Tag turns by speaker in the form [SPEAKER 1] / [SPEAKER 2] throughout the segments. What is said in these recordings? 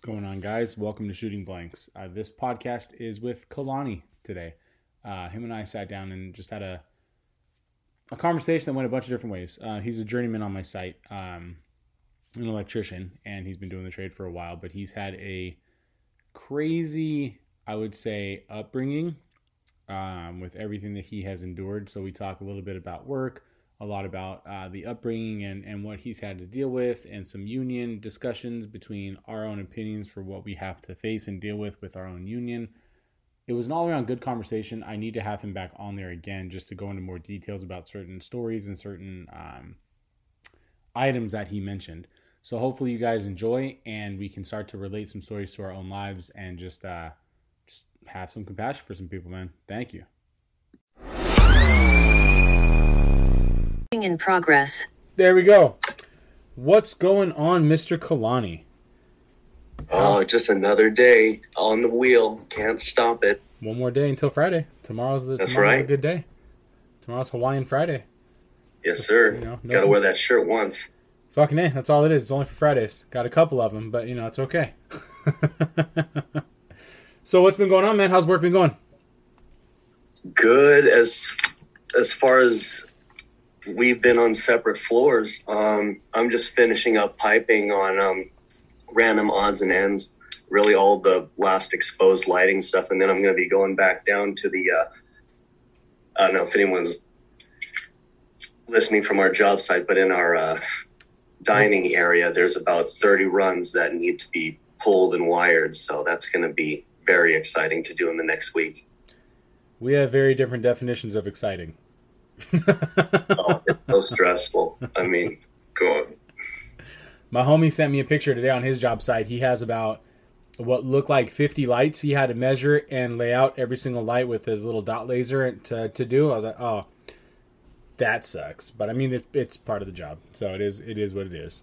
[SPEAKER 1] What's going on, guys? Welcome to Shooting Blanks. Uh, this podcast is with Kalani today. Uh, him and I sat down and just had a a conversation that went a bunch of different ways. Uh, he's a journeyman on my site, um, an electrician, and he's been doing the trade for a while. But he's had a crazy, I would say, upbringing um, with everything that he has endured. So we talk a little bit about work, a lot about uh, the upbringing and, and what he's had to deal with, and some union discussions between our own opinions for what we have to face and deal with with our own union. It was an all around good conversation. I need to have him back on there again just to go into more details about certain stories and certain um, items that he mentioned. So hopefully you guys enjoy and we can start to relate some stories to our own lives and just uh, just have some compassion for some people, man. Thank you.
[SPEAKER 2] In progress.
[SPEAKER 1] There we go. What's going on, Mr. Kalani?
[SPEAKER 3] Oh, just another day on the wheel. Can't stop it.
[SPEAKER 1] One more day until Friday. Tomorrow's the
[SPEAKER 3] That's
[SPEAKER 1] tomorrow's a
[SPEAKER 3] right.
[SPEAKER 1] good day. Tomorrow's Hawaiian Friday.
[SPEAKER 3] Yes, sir.
[SPEAKER 1] you know, no-
[SPEAKER 3] Got to wear that shirt once.
[SPEAKER 1] Fucking A, that's all it is. It's only for Fridays. Got a couple of them, but you know, it's okay. so what's been going on, man? How's work been going?
[SPEAKER 3] Good as as far as we've been on separate floors. Um, I'm just finishing up piping on um, random odds and ends. Really, all the last exposed lighting stuff, and then I'm going to be going back down to the. Uh, I don't know if anyone's listening from our job site, but in our uh, dining area, there's about 30 runs that need to be pulled and wired. So that's going to be very exciting to do in the next week.
[SPEAKER 1] We have very different definitions of exciting.
[SPEAKER 3] Oh, it's so stressful. I mean, go on.
[SPEAKER 1] My homie sent me a picture today on his job site. He has about what looked like 50 lights. He had to measure and lay out every single light with his little dot laser to, to do. I was like, oh, that sucks. But I mean, it, it's part of the job, so it is it is what it is.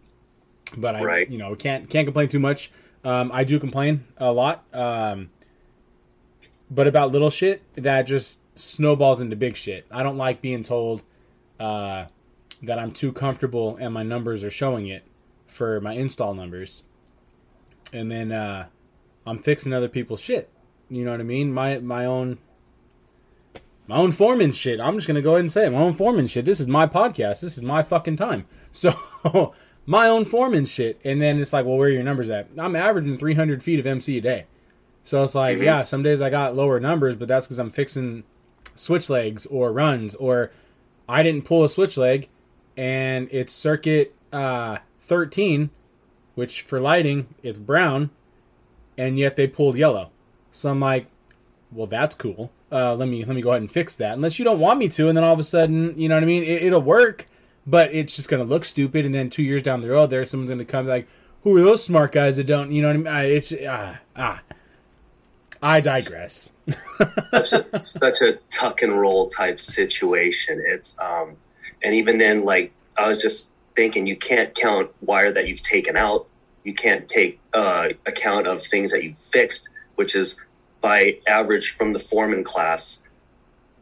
[SPEAKER 1] But I,
[SPEAKER 3] Right.
[SPEAKER 1] you know, can't can't complain too much. Um, I do complain a lot, um, but about little shit that just snowballs into big shit. I don't like being told uh, that I'm too comfortable and my numbers are showing it for my install numbers, and then uh, I'm fixing other people's shit. You know what I mean? My my own my own foreman shit. I'm just gonna go ahead and say it. my own foreman shit. This is my podcast. This is my fucking time. So my own foreman shit. And then it's like, well, where are your numbers at? I'm averaging 300 feet of MC a day. So it's like,
[SPEAKER 3] Mhm.
[SPEAKER 1] yeah, some days I got lower numbers, but that's because I'm fixing switch legs or runs, or I didn't pull a switch leg, and it's circuit uh, 13, which for lighting it's brown, and yet they pulled yellow. So I'm like, well, that's cool. Uh, let me let me go ahead and fix that. Unless you don't want me to, and then all of a sudden, you know what I mean? It, it'll work, but it's just gonna look stupid. And then two years down the road, there someone's gonna come like, who are those smart guys that don't? You know what I mean? It's ah ah. I digress.
[SPEAKER 3] such a such a tuck and roll type situation. It's um, and even then, like I was just thinking, you can't count wire that you've taken out. You can't take uh, account of things that you've fixed, which is by average from the foreman class,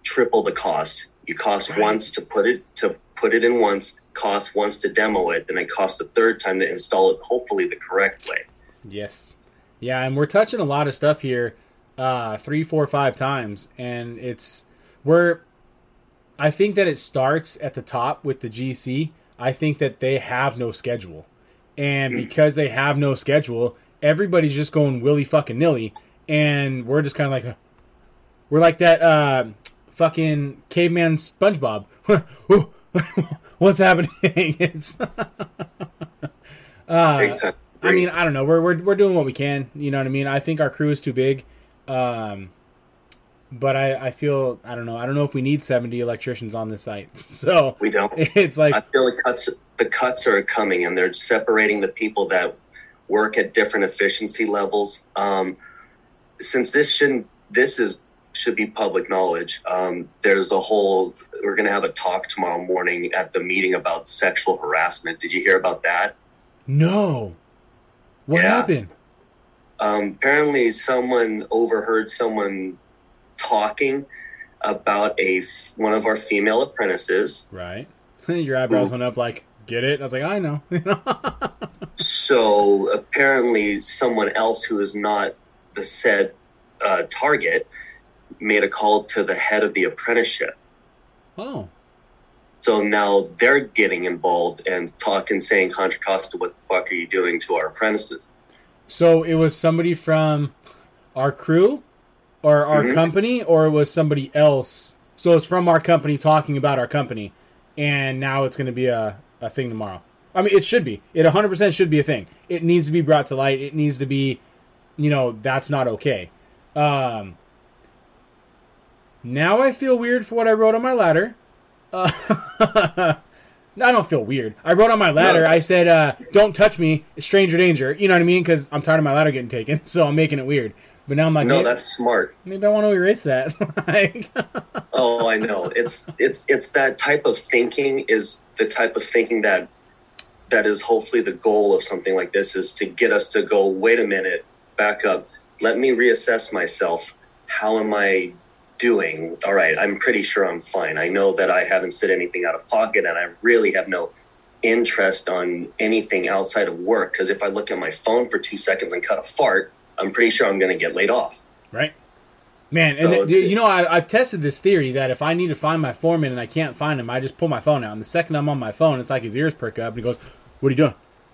[SPEAKER 3] triple the cost. You cost
[SPEAKER 1] Right.
[SPEAKER 3] once to put it to put it in once, cost once to demo it, and then cost a third time to install it, hopefully the correct way.
[SPEAKER 1] Yes. Yeah, and we're touching a lot of stuff here, uh, three, four, five times, and it's we're. I think that it starts at the top with the GC. I think that they have no schedule, and because they have no schedule, everybody's just going willy fucking nilly, and we're just kind of like, we're like that uh, fucking caveman SpongeBob. What's happening? it's. uh, I mean, I don't know. We're, we're we're doing what we can. You know what I mean. I think our crew is too big, um, but I I feel I don't know. I don't know if we need seventy electricians on this site. So
[SPEAKER 3] we don't.
[SPEAKER 1] it's like
[SPEAKER 3] I feel the cuts the cuts are coming and they're separating the people that work at different efficiency levels. Um, since this shouldn't this is should be public knowledge. Um, there's a whole we're gonna have a talk tomorrow morning at the meeting about sexual harassment. Did you hear about that?
[SPEAKER 1] no. What
[SPEAKER 3] Yeah.
[SPEAKER 1] happened?
[SPEAKER 3] Um, apparently, someone overheard someone talking about a f- one of our female apprentices
[SPEAKER 1] Right. Your eyebrows went up like get it. I was like I know.
[SPEAKER 3] So apparently, someone else who is not the said uh, target made a call to the head of the apprenticeship.
[SPEAKER 1] Oh,
[SPEAKER 3] So now they're getting involved and talking, saying Contra Costa, what the fuck are you doing to our apprentices?
[SPEAKER 1] So it was somebody from our crew or our
[SPEAKER 3] Mhm.
[SPEAKER 1] company, or it was somebody else. So it's from our company talking about our company, and now it's going to be a, a thing tomorrow. I mean, it should be. It 100% should be a thing. It needs to be brought to light. It needs to be, you know, that's not okay. Um, now I feel weird for what I wrote on my ladder. Uh, I don't feel weird. I wrote on my ladder. I said, uh, "Don't touch me, stranger danger." You know what I mean? Because I'm tired of my ladder getting taken, so I'm making it weird. But now I'm like,
[SPEAKER 3] No, that's smart.
[SPEAKER 1] maybe I want to erase that. like,
[SPEAKER 3] Oh, I know. It's it's it's that type of thinking is the type of thinking that that is hopefully the goal of something like this is to get us to go, wait a minute, back up. Let me reassess myself. How am I doing? All right, I'm pretty sure I'm fine. I know that I haven't said anything out of pocket and I really have no interest on anything outside of work because if I look at my phone for 2 seconds and cut a fart, I'm pretty sure I'm going to get laid off.
[SPEAKER 1] right? Man, and
[SPEAKER 3] So-
[SPEAKER 1] th- you know, I, I've tested this theory that if I need to find my foreman and I can't find him, I just pull my phone out, and the second I'm on my phone, it's like his ears perk up, and he goes, "What are you doing?"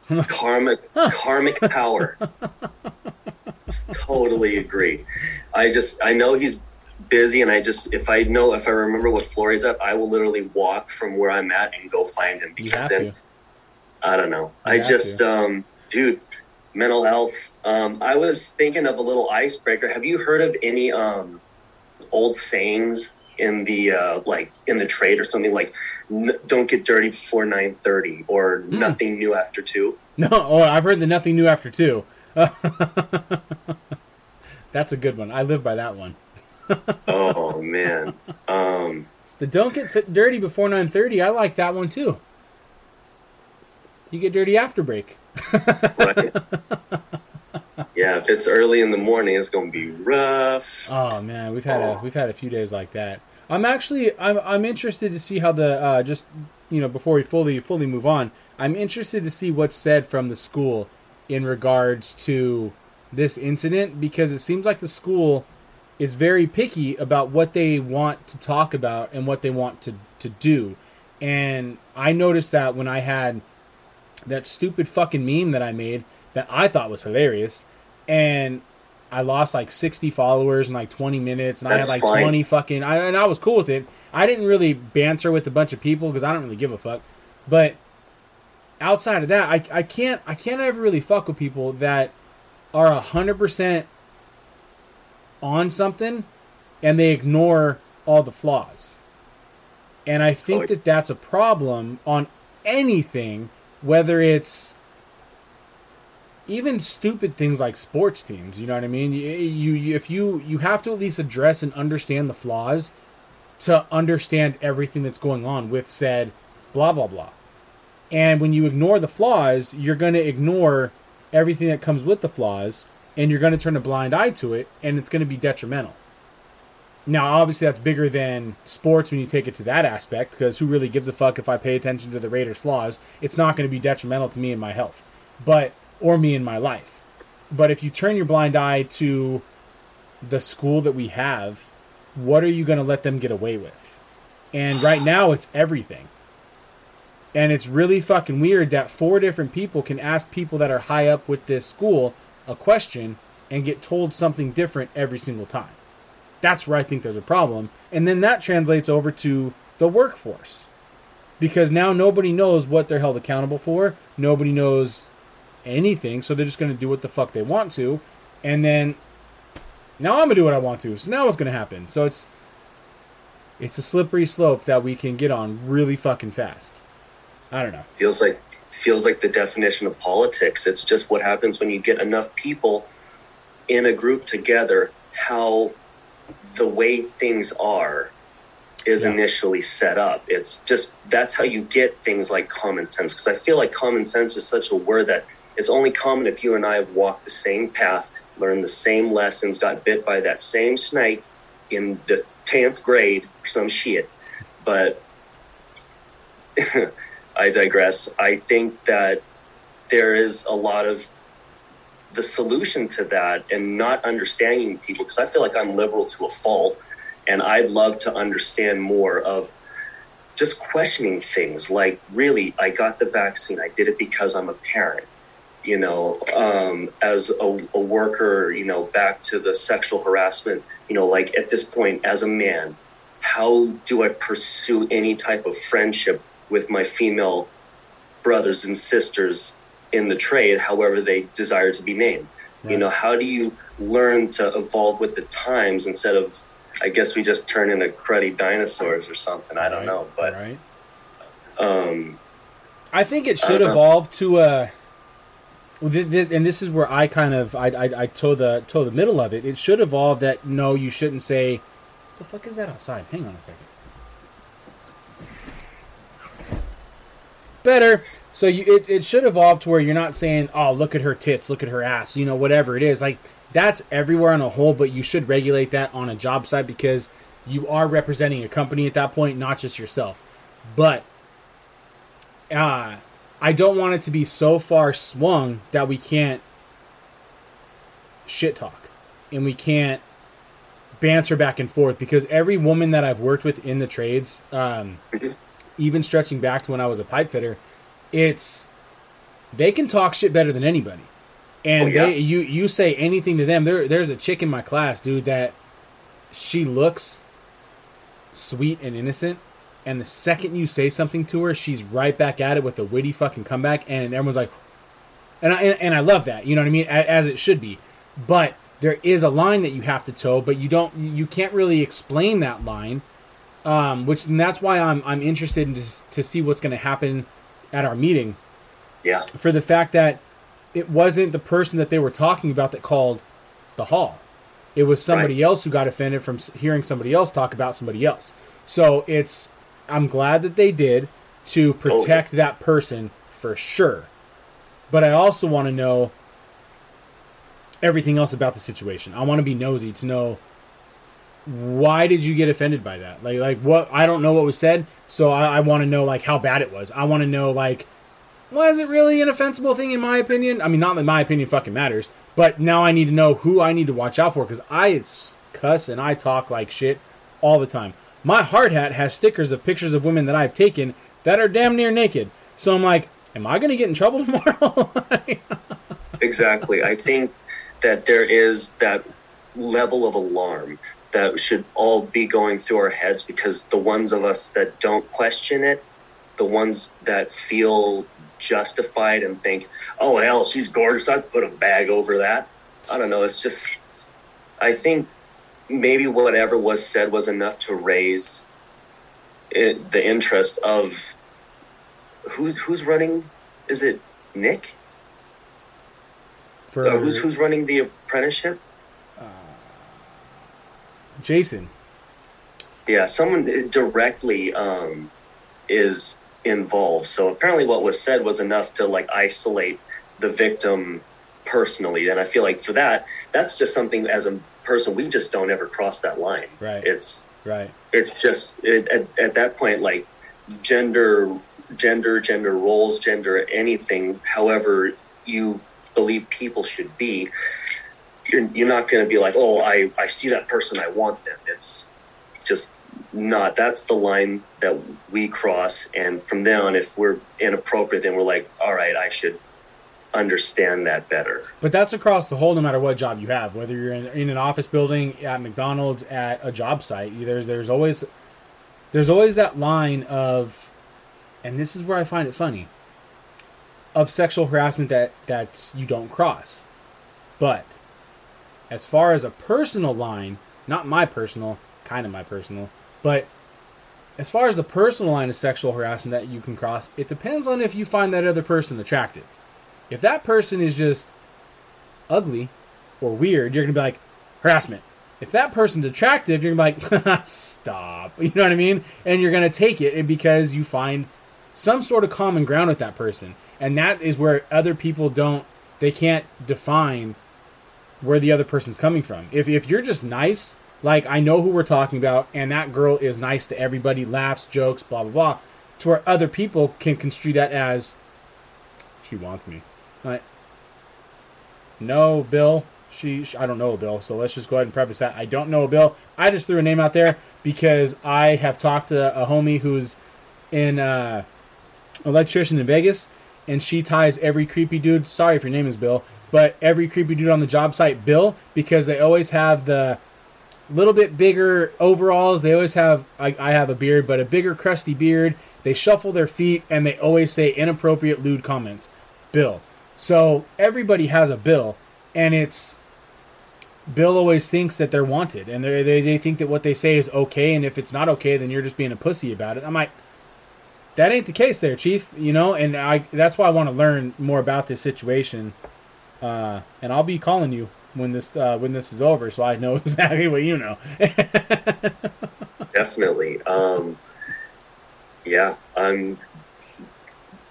[SPEAKER 3] karmic karmic power totally agree i just i know he's busy and i just if i know if i remember what floor he's at i will literally walk from where i'm at and go find him because then
[SPEAKER 1] to.
[SPEAKER 3] i don't know
[SPEAKER 1] You
[SPEAKER 3] i just
[SPEAKER 1] to.
[SPEAKER 3] um dude mental health um i was thinking of a little icebreaker have you heard of any um old sayings in the uh like in the trade or something like n- don't get dirty before 9:30 or
[SPEAKER 1] Hmm.
[SPEAKER 3] nothing new after 2
[SPEAKER 1] No, oh, I've heard the nothing new after two. That's a good one. I live by that one.
[SPEAKER 3] Oh man um
[SPEAKER 1] The don't get fit dirty before nine thirty. I like that one too. You get dirty after break.
[SPEAKER 3] Right. yeah, if it's early in the morning, it's gonna be rough.
[SPEAKER 1] Oh man, we've had a
[SPEAKER 3] Oh.
[SPEAKER 1] we've had a few days like that. I'm actually I'm I'm interested to see how the uh, just you know before we fully fully move on. I'm interested to see what's said from the school in regards to this incident because it seems like the school is very picky about what they want to talk about and what they want to to do. And I noticed that when I had that stupid fucking meme that I made that I thought was hilarious and I lost like 60 followers in like 20 minutes, and
[SPEAKER 3] That's
[SPEAKER 1] I had like
[SPEAKER 3] fine.
[SPEAKER 1] 20 fucking. I, and I was cool with it. I didn't really banter with a bunch of people because I don't really give a fuck. But outside of that, I, I can't I can't ever really fuck with people that are hundred percent on something and they ignore all the flaws. And I think
[SPEAKER 3] Oh,
[SPEAKER 1] that that's a problem on anything, whether it's even stupid things like sports teams. You know what I mean? You, you, you if you you have to at least address and understand the flaws to understand everything that's going on with said blah blah blah. And when you ignore the flaws, you're going to ignore everything that comes with the flaws, and you're going to turn a blind eye to it, and it's going to be detrimental. Now, obviously, that's bigger than sports when you take it to that aspect, because who really gives a fuck if I pay attention to the Raiders' flaws? It's not going to be detrimental to me and my health, but or me in my life. But if you turn your blind eye to the school that we have, what are you going to let them get away with? And right now, it's everything. And it's really fucking weird that four different people can ask people that are high up with this school a question and get told something different every single time. That's where I think there's a problem. And then that translates over to the workforce. Because now nobody knows what they're held accountable for. Nobody knows anything. So they're just going to do what the fuck they want to. And then now I'm going to do what I want to. So now what's going to happen? So it's it's a slippery slope that we can get on really fucking fast. I don't know.
[SPEAKER 3] Feels like feels like the definition of politics. It's just what happens when you get enough people in a group together. How the way things are is
[SPEAKER 1] Yeah.
[SPEAKER 3] initially set up. It's just that's how you get things like common sense. Because I feel like common sense is such a word that it's only common if you and I have walked the same path, learned the same lessons, got bit by that same snake in the tenth grade or some shit. But I digress. I think that there is a lot of the solution to that and not understanding people because I feel like I'm liberal to a fault and I'd love to understand more of just questioning things like really I got the vaccine I did it because I'm a parent you know um, as a, a worker you know back to the sexual harassment you know like at this point as a man how do I pursue any type of friendship with my female brothers and sisters in the trade, however they desire to be named. Right. You know, how do you learn to evolve with the times instead of, I guess we just turn into cruddy dinosaurs or something. I don't right. know, but right. um,
[SPEAKER 1] I think it should evolve to a. And this is where I kind of I, I, I toe the toe the middle of it. It should evolve that no, you shouldn't say, "The fuck is that outside?" Hang on a second. Better. So you, it, it should evolve to where you're not saying, oh, look at her tits, look at her ass, you know, whatever it is. Like, that's everywhere on a whole, but you should regulate that on a job site because you are representing a company at that point, not just yourself. But uh, I don't want it to be so far swung that we can't shit talk and we can't banter back and forth because every woman that I've worked with in the trades, um, even stretching back to when I was a pipe fitter, it's they can talk shit better than anybody. And oh, yeah. they, you you say anything to them. There there's a chick in my class, dude, that she looks sweet and innocent, and the second you say something to her, she's right back at it with a witty fucking comeback, and everyone's like, and I and, and I love that. You know what I mean? As it should be, but there is a line that you have to toe, but you don't you can't really explain that line. Um, which and that's why I'm I'm interested in to, to see what's going to happen at our meeting.
[SPEAKER 3] Yeah.
[SPEAKER 1] For the fact that it wasn't the person that they were talking about that called the hall. It was somebody right. else who got offended from hearing somebody else talk about somebody else. So it's I'm glad that they did to protect that person for sure. But I also want to know everything else about the situation. I want to be nosy to know why did you get offended by that? Like, like what? I don't know what was said, so I, I want to know like how bad it was. I want to know like, was it really an offensible thing in my opinion? I mean, not that my opinion fucking matters, but now I need to know who I need to watch out for because I cuss and I talk like shit all the time. My hard hat has stickers of pictures of women that I've taken that are damn near naked. So I'm like, am I going to get in trouble tomorrow?
[SPEAKER 3] exactly. I think that there is that level of alarm that should all be going through our heads because the ones of us that don't question it, the ones that feel justified and think, oh, hell, she's gorgeous. I'd put a bag over that. I don't know. It's just, I think maybe whatever was said was enough to raise it, the interest of who's who's running. Is it Nick? For, uh, who's who's running the apprenticeship?
[SPEAKER 1] Jason.
[SPEAKER 3] Yeah, someone directly um, is involved. So apparently, what was said was enough to like isolate the victim personally. And I feel like for that, that's just something as a person we just don't ever cross that line.
[SPEAKER 1] Right.
[SPEAKER 3] It's
[SPEAKER 1] right.
[SPEAKER 3] It's just it, at, at that point, like gender, gender, gender roles, gender anything, however you believe people should be you're, you're not going to be like, oh, I, I see that person, I want them. It's just not. That's the line that we cross. And from then on, if we're inappropriate, then we're like, all right, I should understand that better.
[SPEAKER 1] But that's across the whole, no matter what job you have, whether you're in, in an office building, at McDonald's, at a job site. There's there's always there's always that line of, and this is where I find it funny, of sexual harassment that that you don't cross, but as far as a personal line, not my personal, kind of my personal, but as far as the personal line of sexual harassment that you can cross, it depends on if you find that other person attractive. If that person is just ugly or weird, you're going to be like, harassment. If that person's attractive, you're going to be like, stop. You know what I mean? And you're going to take it because you find some sort of common ground with that person. And that is where other people don't, they can't define where the other person's coming from. If if you're just nice, like I know who we're talking about, and that girl is nice to everybody, laughs, jokes, blah blah blah, to where other people can construe that as she wants me. Like, no, Bill. She, she, I don't know Bill, so let's just go ahead and preface that. I don't know a Bill. I just threw a name out there because I have talked to a homie who's in uh, electrician in Vegas, and she ties every creepy dude. Sorry if your name is Bill, but every creepy dude on the job site Bill because they always have the little bit bigger overalls. They always have. I, I have a beard, but a bigger crusty beard. They shuffle their feet and they always say inappropriate lewd comments. Bill. So everybody has a Bill, and it's Bill always thinks that they're wanted, and they they they think that what they say is okay, and if it's not okay, then you're just being a pussy about it. I'm like, that ain't the case, there, Chief. You know, and I that's why I want to learn more about this situation, uh, and I'll be calling you when this uh, when this is over, so I know exactly what you know.
[SPEAKER 3] definitely. Um, yeah, I'm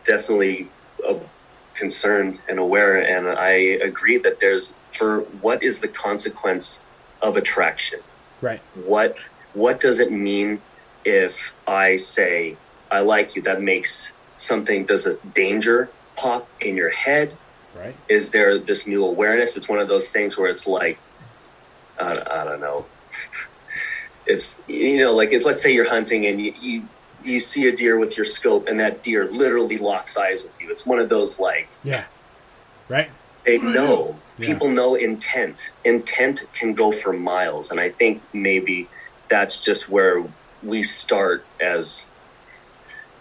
[SPEAKER 3] definitely of concerned and aware, and I agree that there's for what is the consequence of attraction?
[SPEAKER 1] right.
[SPEAKER 3] What what does it mean if I say I like you? That makes something. Does a danger pop in your head?
[SPEAKER 1] Right.
[SPEAKER 3] is there this new awareness? It's one of those things where it's like, I, I don't know. It's you know, like it's let's say you're hunting and you, you you see a deer with your scope and that deer literally locks eyes with you. It's one of those like
[SPEAKER 1] Yeah. Right.
[SPEAKER 3] they know
[SPEAKER 1] Yeah.
[SPEAKER 3] people know intent. Intent can go for miles, and I think maybe that's just where we start as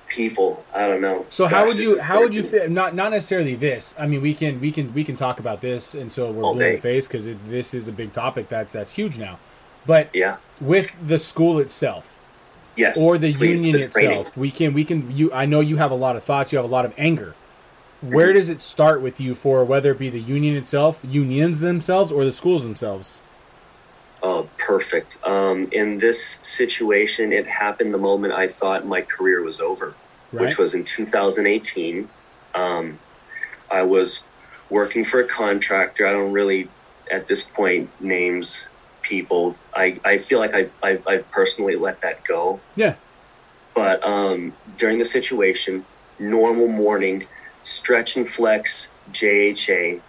[SPEAKER 3] people. I don't know.
[SPEAKER 1] So how would you how would you fit not not necessarily this? I mean, we can we can we can talk about this until we're
[SPEAKER 3] All
[SPEAKER 1] blue in the face because this is a big topic that's that's huge now. But
[SPEAKER 3] Yeah.
[SPEAKER 1] with the school itself
[SPEAKER 3] Yes.
[SPEAKER 1] or the
[SPEAKER 3] please,
[SPEAKER 1] union
[SPEAKER 3] training.
[SPEAKER 1] itself, we can we can you. I know you have a lot of thoughts. You have a lot of anger. Where
[SPEAKER 3] Mm-hmm.
[SPEAKER 1] does it start with you for whether it be the union itself, unions themselves, or the schools themselves?
[SPEAKER 3] Oh, perfect. Um, in this situation, it happened the moment I thought my career was over,
[SPEAKER 1] Right.
[SPEAKER 3] which was in 2018. Um, I was working for a contractor. I don't really, at this point, names people. I, I feel like I've, I've, I've personally let that go.
[SPEAKER 1] yeah.
[SPEAKER 3] But um, during the situation, normal morning, stretch and flex, JHA,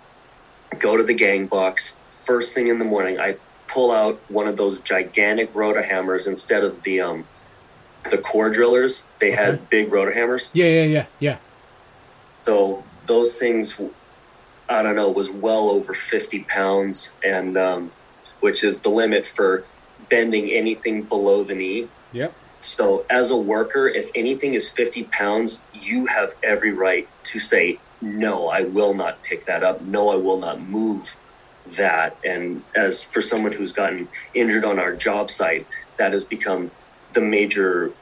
[SPEAKER 3] go to the gang box. First thing in the morning, I pull out one of those gigantic rotor hammers instead of the um, the core drillers. They
[SPEAKER 1] Okay.
[SPEAKER 3] had big rotor hammers.
[SPEAKER 1] Yeah. Yeah. Yeah. Yeah.
[SPEAKER 3] So those things, I don't know, was well over 50 pounds, and um, which is the limit for bending anything below the knee.
[SPEAKER 1] Yep.
[SPEAKER 3] So, as a worker, if anything is 50 pounds, you have every right to say, no, I will not pick that up. No, I will not move that. And as for someone who's gotten injured on our job site, that has become the major,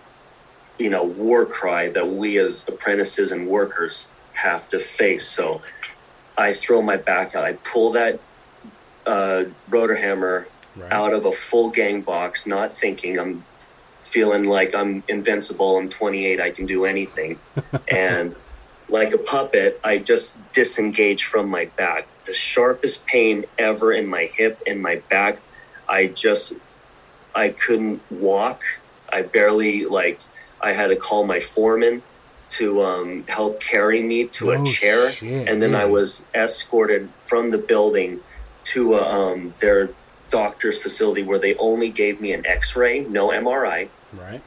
[SPEAKER 3] you know, war cry that we as apprentices and workers have to face. So, I throw my back out. I pull that uh, rotor hammer
[SPEAKER 1] Right.
[SPEAKER 3] out of a full gang box, not thinking I'm feeling like I'm invincible. I'm 28. I can do anything. and like a puppet, I just disengage from my back. The sharpest pain ever in my hip and my back. I just, I couldn't walk. I barely, like, I had to call my foreman to um, help carry me to
[SPEAKER 1] Oh,
[SPEAKER 3] a chair.
[SPEAKER 1] shit,
[SPEAKER 3] and then I was escorted from the building to uh, um, their doctor's facility where they only gave me an x-ray no mri
[SPEAKER 1] Right.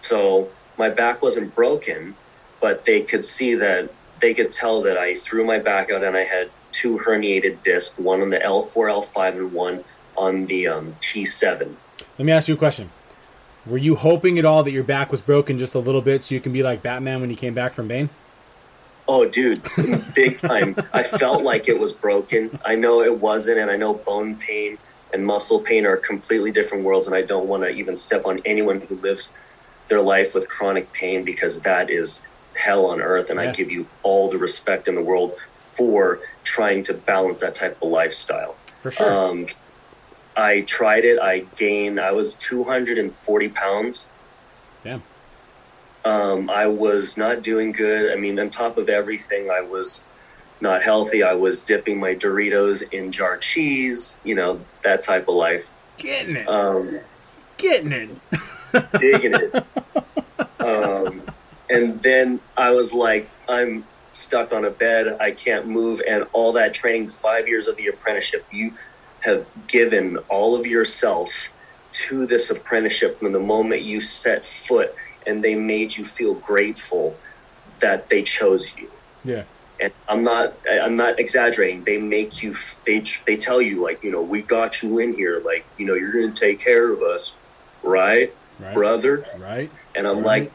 [SPEAKER 3] so my back wasn't broken but they could see that they could tell that i threw my back out and i had two herniated discs one on the l4 l5 and one on the um, t7
[SPEAKER 1] Let me ask you a question. Were you hoping at all that your back was broken just a little bit so you can be like Batman when he came back from Bane?
[SPEAKER 3] Oh, dude, big time. I felt like it was broken. I know it wasn't, and I know bone pain and muscle pain are completely different worlds, and I don't want to even step on anyone who lives their life with chronic pain because that is hell on earth, and
[SPEAKER 1] Yeah.
[SPEAKER 3] I give you all the respect in the world for trying to balance that type of lifestyle.
[SPEAKER 1] For sure.
[SPEAKER 3] Um, I tried it. I gained. I was 240 pounds.
[SPEAKER 1] Damn.
[SPEAKER 3] Um, I was not doing good. I mean, on top of everything, I was not healthy. I was dipping my Doritos in jar cheese. You know that type of life.
[SPEAKER 1] Getting it.
[SPEAKER 3] Um,
[SPEAKER 1] Getting it.
[SPEAKER 3] digging it. Um, and then I was like, I'm stuck on a bed. I can't move. And all that training, five years of the apprenticeship, you have given all of yourself to this apprenticeship from the moment you set foot and they made you feel grateful that they chose you.
[SPEAKER 1] Yeah.
[SPEAKER 3] And I'm not I'm not exaggerating. They make you they they tell you like, you know, we got you in here like, you know, you're going to take care of us, right?
[SPEAKER 1] Right.
[SPEAKER 3] Brother.
[SPEAKER 1] Right.
[SPEAKER 3] And I'm
[SPEAKER 1] Right.
[SPEAKER 3] like,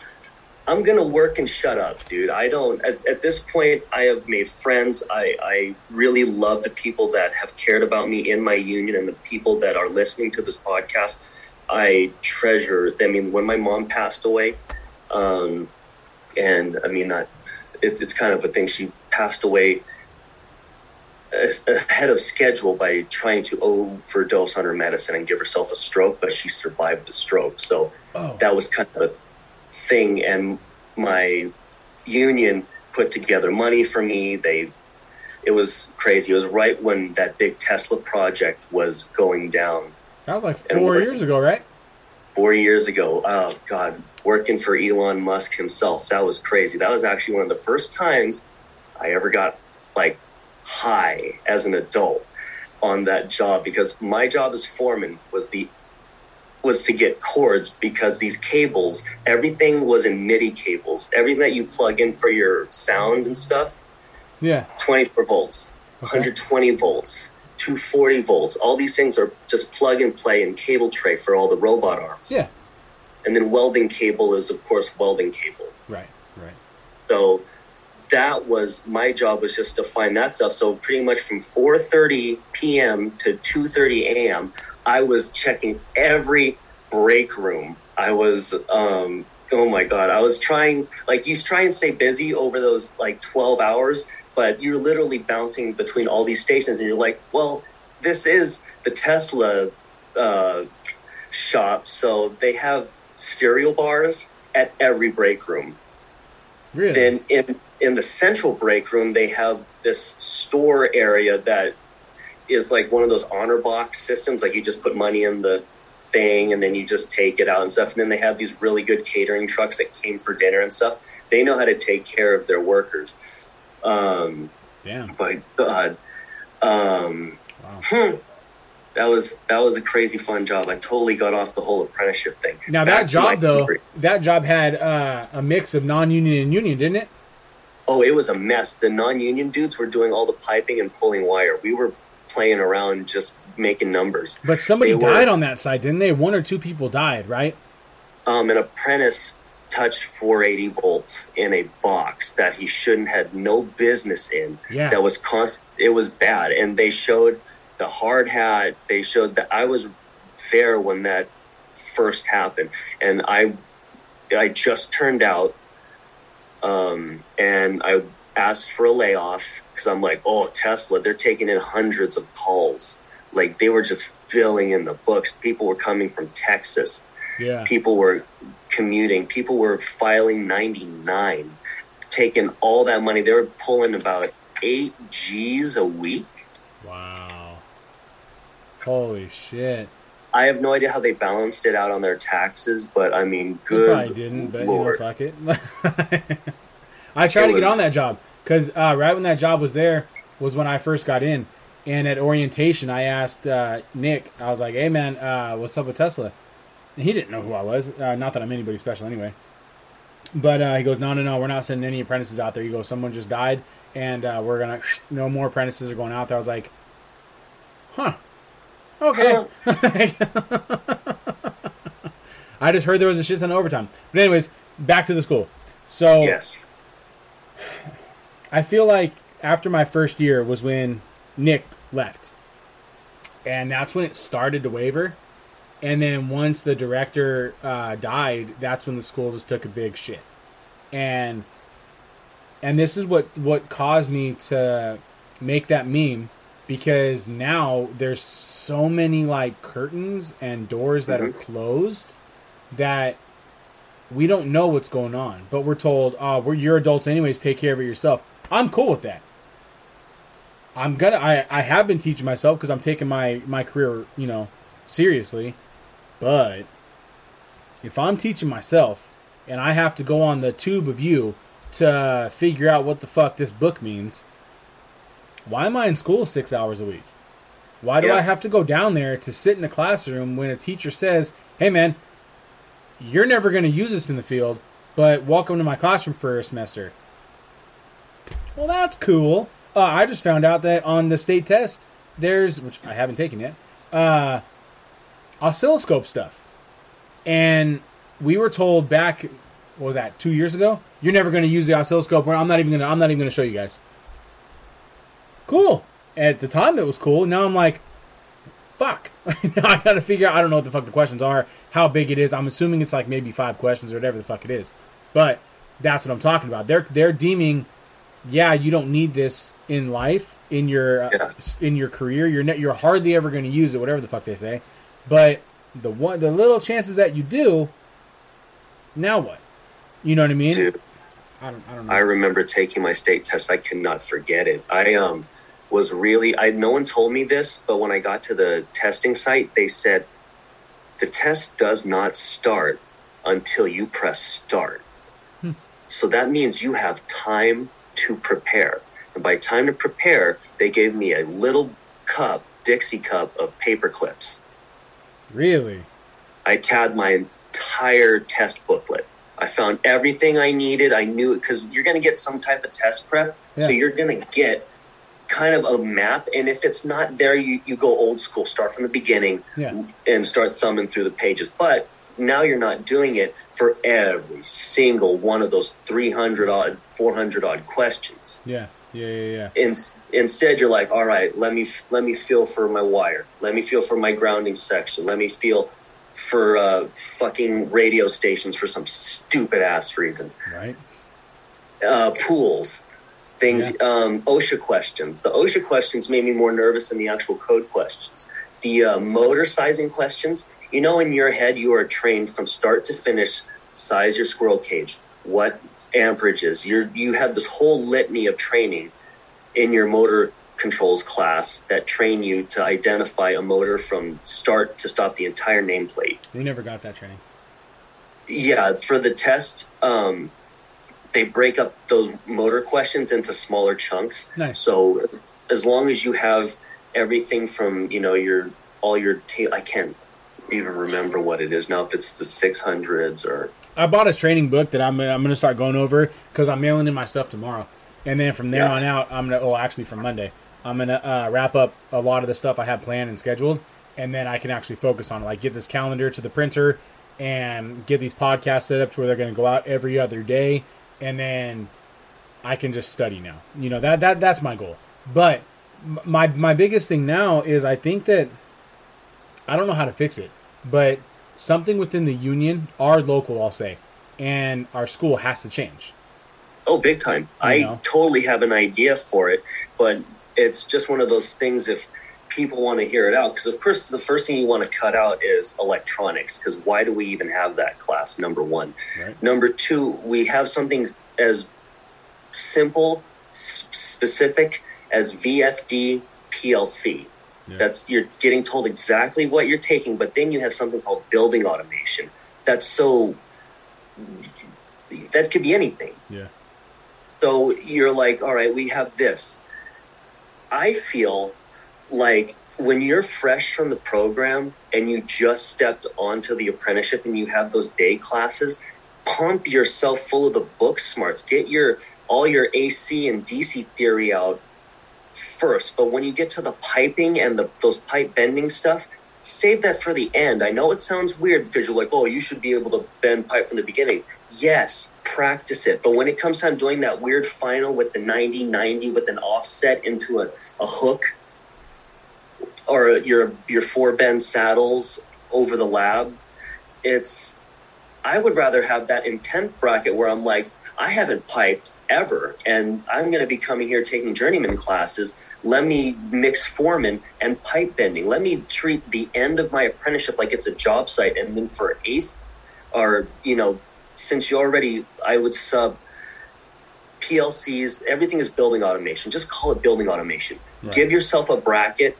[SPEAKER 3] I'm gonna work and shut up, dude. I don't. At, at this point, I have made friends. I, I really love the people that have cared about me in my union and the people that are listening to this podcast. I treasure. I mean, when my mom passed away, um, and I mean that it, it's kind of a thing. She passed away ahead of schedule by trying to overdose on her medicine and give herself a stroke, but she survived the stroke. So
[SPEAKER 1] Oh.
[SPEAKER 3] that was kind of a thing and my union put together money for me. They it was crazy. It was right when that big tesla project was going down.
[SPEAKER 1] That was like four years ago, right?
[SPEAKER 3] four years ago. Oh god. Working for elon musk himself. That was crazy. That was actually one of the first times i ever got like high as an adult on that job because my job as foreman was the was to get cords because these cables everything was in midi cables everything that you plug in for your sound and stuff
[SPEAKER 1] Yeah.
[SPEAKER 3] 24 volts
[SPEAKER 1] Okay.
[SPEAKER 3] 120 volts 240 volts all these things are just plug and play and cable tray for all the robot arms
[SPEAKER 1] Yeah.
[SPEAKER 3] and then welding cable is of course welding cable
[SPEAKER 1] Right. Right.
[SPEAKER 3] so that was my job was just to find that stuff. So pretty much from 4.30 p.m to 2.30 a.m i was checking every break room. I was um oh my god i was trying like you try and stay busy over those like 12 hours but you're literally bouncing between all these stations and you're like well this is the tesla uh, shop. So they have cereal bars at every break room
[SPEAKER 1] Really?
[SPEAKER 3] then in in the central break room they have this store area that is like one of those honor box systems like you just put money in the thing and then you just take it out and stuff and then they have these really good catering trucks that came for dinner and stuff they know how to take care of their workers um
[SPEAKER 1] Damn.
[SPEAKER 3] but god um
[SPEAKER 1] Wow.
[SPEAKER 3] That was that was a crazy fun job i totally got off the whole apprenticeship thing
[SPEAKER 1] Now
[SPEAKER 3] Back
[SPEAKER 1] that job though, that job had uh, a mix of non-union and union, didn't it?
[SPEAKER 3] Oh, it was a mess. The non-union dudes were doing all the piping and pulling wire. We were playing around just making numbers.
[SPEAKER 1] But somebody
[SPEAKER 3] They were-
[SPEAKER 1] died on that side, didn't they? One or two people died, right?
[SPEAKER 3] Um, an apprentice touched 480 volts in a box that he shouldn't had no business in.
[SPEAKER 1] Yeah.
[SPEAKER 3] That was const- It was bad, and they showed the hard hat. They showed that I was there when that first happened, and I, I just turned out, um, and I asked for a layoff because I'm like, oh, Tesla, they're taking in hundreds of calls. Like they were just filling in the books. People were coming from Texas
[SPEAKER 1] Yeah.
[SPEAKER 3] people were commuting people were filing 99 taking all that money they were pulling about 8 g's a week
[SPEAKER 1] Wow. Holy shit.
[SPEAKER 3] i have no idea how they balanced it out on their taxes but i mean good
[SPEAKER 1] probably didn't, but
[SPEAKER 3] lord
[SPEAKER 1] you know, fuck it. I tried
[SPEAKER 3] It
[SPEAKER 1] to get
[SPEAKER 3] was-
[SPEAKER 1] on that job because uh, right when that job was there was when I first got in, and at orientation I asked uh, Nick, I was like, "Hey man, uh, what's up with Tesla?" And he didn't know who I was. Uh, not that I'm anybody special anyway. But uh, he goes, "No, no, no, we're not sending any apprentices out there." He goes, "Someone just died, and uh, we're gonna no more apprentices are going out there." I was like, "Huh." Okay. I just heard there was a shit ton of overtime. But anyways, back to the school. So
[SPEAKER 3] yes
[SPEAKER 1] I feel like after my first year was when Nick left. And that's when it started to waver. And then once the director uh, died, that's when the school just took a big shit. And and this is what what caused me to make that meme because now there's so many like curtains and doors that are mm-hmm. closed that we don't know what's going on, but we're told, "Oh, we're you're adults anyways. Take care of it yourself." I'm cool with that. I'm gonna. I I have been teaching myself because I'm taking my my career, you know, seriously. But if I'm teaching myself and I have to go on the tube of you to figure out what the fuck this book means, why am I in school six hours a week? Why do
[SPEAKER 3] Yeah.
[SPEAKER 1] I have to go down there to sit in a classroom when a teacher says, "Hey, man, you're never going to use this in the field, but welcome to my classroom for a semester." Well, that's cool. Uh, I just found out that on the state test, there's which I haven't taken yet, uh, oscilloscope stuff, and we were told back, what was that, two years ago? You're never going to use the oscilloscope. I'm not even going to. I'm not even going to show you guys. Cool. At the time, it was cool. Now I'm like, fuck. now I got to figure out. I don't know what the fuck the questions are, how big it is. I'm assuming it's like maybe five questions or whatever the fuck it is. But that's what I'm talking about. They're they're deeming, yeah, you don't need this in life, in your uh,
[SPEAKER 3] Yeah.
[SPEAKER 1] in your career. You're ne- you're hardly ever going to use it, whatever the fuck they say. But the one the little chances that you do, now what? You know what I mean?
[SPEAKER 3] Dude,
[SPEAKER 1] I don't I don't know.
[SPEAKER 3] I remember taking my state test. I cannot forget it. I um was really I no one told me this, but when I got to the testing site, they said the test does not start until you press start. Hmm. So that means you have time to prepare. And by time to prepare, they gave me a little cup, Dixie cup of paper clips.
[SPEAKER 1] really?
[SPEAKER 3] I tabbed my entire test booklet. I found everything I needed. I knew it because you're going to get some type of test prep. So you're going to get kind of a map. And if it's not there, you, you go old school, start from the beginning
[SPEAKER 1] Yeah.
[SPEAKER 3] and start thumbing through the pages. But now you're not doing it for every single one of those 300 odd, 400 odd questions.
[SPEAKER 1] Yeah. Yeah. Yeah. Yeah.
[SPEAKER 3] In, instead, you're like, all right, let me let me feel for my wire. Let me feel for my grounding section. Let me feel for uh, fucking radio stations for some stupid ass reason.
[SPEAKER 1] Right.
[SPEAKER 3] Uh, pools, things, um, OSHA questions. The OSHA questions made me more nervous than the actual code questions. The uh, motor sizing questions. You know, in your head, you are trained from start to finish. Size your squirrel cage. What amperages? You're you have this whole litany of training in your motor controls class that train you to identify a motor from start to stop the entire nameplate.
[SPEAKER 1] We never got that training.
[SPEAKER 3] Yeah, for the test, um, they break up those motor questions into smaller chunks.
[SPEAKER 1] Nice.
[SPEAKER 3] So as long as you have everything from you know your all your ta- I can't even remember what it is now if it's the six hundreds or
[SPEAKER 1] I bought a training book that I'm I'm gonna start going over because I'm mailing in my stuff tomorrow, and then from there
[SPEAKER 3] Yeah.
[SPEAKER 1] on out, I'm gonna. Oh, actually, from Monday, I'm gonna uh, wrap up a lot of the stuff I have planned and scheduled, and then I can actually focus on it, like get this calendar to the printer and get these podcasts set up to where they're gonna go out every other day, and then I can just study now. You know that that that's my goal. But my my biggest thing now is I think that I don't know how to fix it, but something within the union, our local, I'll say, and our school has to change.
[SPEAKER 3] Oh, big time.
[SPEAKER 1] You
[SPEAKER 3] I
[SPEAKER 1] know?
[SPEAKER 3] totally have an idea for it, but it's just one of those things if people want to hear it out. Because, of course, the first thing you want to cut out is electronics, because why do we even have that class? Number one.
[SPEAKER 1] Right.
[SPEAKER 3] Number two, we have something as simple, s- specific as VFD PLC.
[SPEAKER 1] Yeah.
[SPEAKER 3] That's you're getting told exactly what you're taking, but then you have something called building automation. That's so that could be anything.
[SPEAKER 1] Yeah.
[SPEAKER 3] So you're like, all right, we have this. I feel like when you're fresh from the program and you just stepped onto the apprenticeship and you have those day classes, pump yourself full of the book smarts. Get your all your AC and DC theory out first. But when you get to the piping and the those pipe bending stuff, save that for the end. I know it sounds weird because you're like, oh, you should be able to bend pipe from the beginning. Yes, practice it. But when it comes time doing that weird final with the 90 90 with an offset into a, a hook or your your four bend saddles over the lab, it's I would rather have that intent bracket where I'm like, I haven't piped ever, and I'm going to be coming here taking journeyman classes. Let me mix foreman and pipe bending. Let me treat the end of my apprenticeship like it's a job site, and then for eighth, or you know, since you already, I would sub PLCs. Everything is building automation. Just call it building automation.
[SPEAKER 1] Right.
[SPEAKER 3] Give yourself a bracket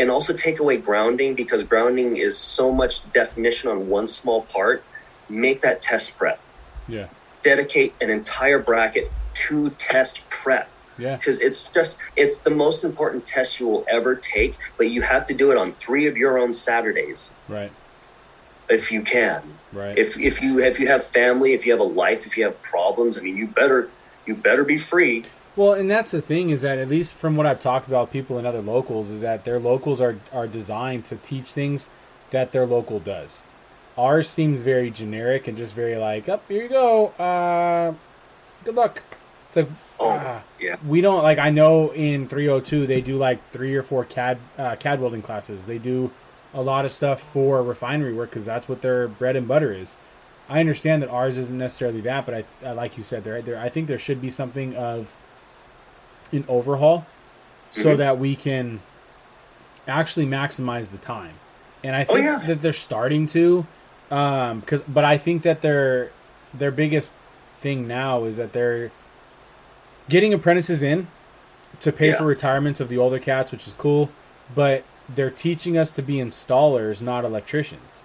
[SPEAKER 3] and also take away grounding because grounding is so much definition on one small part. Make that test prep.
[SPEAKER 1] Yeah.
[SPEAKER 3] dedicate an entire bracket to test prep
[SPEAKER 1] Yeah.
[SPEAKER 3] because it's just it's the most important test you will ever take but you have to do it on three of your own saturdays
[SPEAKER 1] Right.
[SPEAKER 3] if you can
[SPEAKER 1] Right.
[SPEAKER 3] if if you if you have family if you have a life if you have problems i mean you better you better be free
[SPEAKER 1] Well, and that's the thing is that at least from what I've talked about people in other locals is that their locals are are designed to teach things that their local does. Ours seems very generic and just very like, up here you go. Uh, good luck. It's like,
[SPEAKER 3] Oh,
[SPEAKER 1] ah.
[SPEAKER 3] yeah.
[SPEAKER 1] we don't like. I know in 302 they do like three or four CAD uh, CAD welding classes. They do a lot of stuff for refinery work because that's what their bread and butter is. I understand that ours isn't necessarily that, but I, I like you said there, there. I think there should be something of an overhaul so
[SPEAKER 3] Mhm.
[SPEAKER 1] that we can actually maximize the time. And I think
[SPEAKER 3] yeah.
[SPEAKER 1] that they're starting to, um, cause, but I think that their their biggest thing now is that they're getting apprentices in to pay
[SPEAKER 3] Yeah.
[SPEAKER 1] for retirements of the older cats, which is cool. But they're teaching us to be installers, not electricians.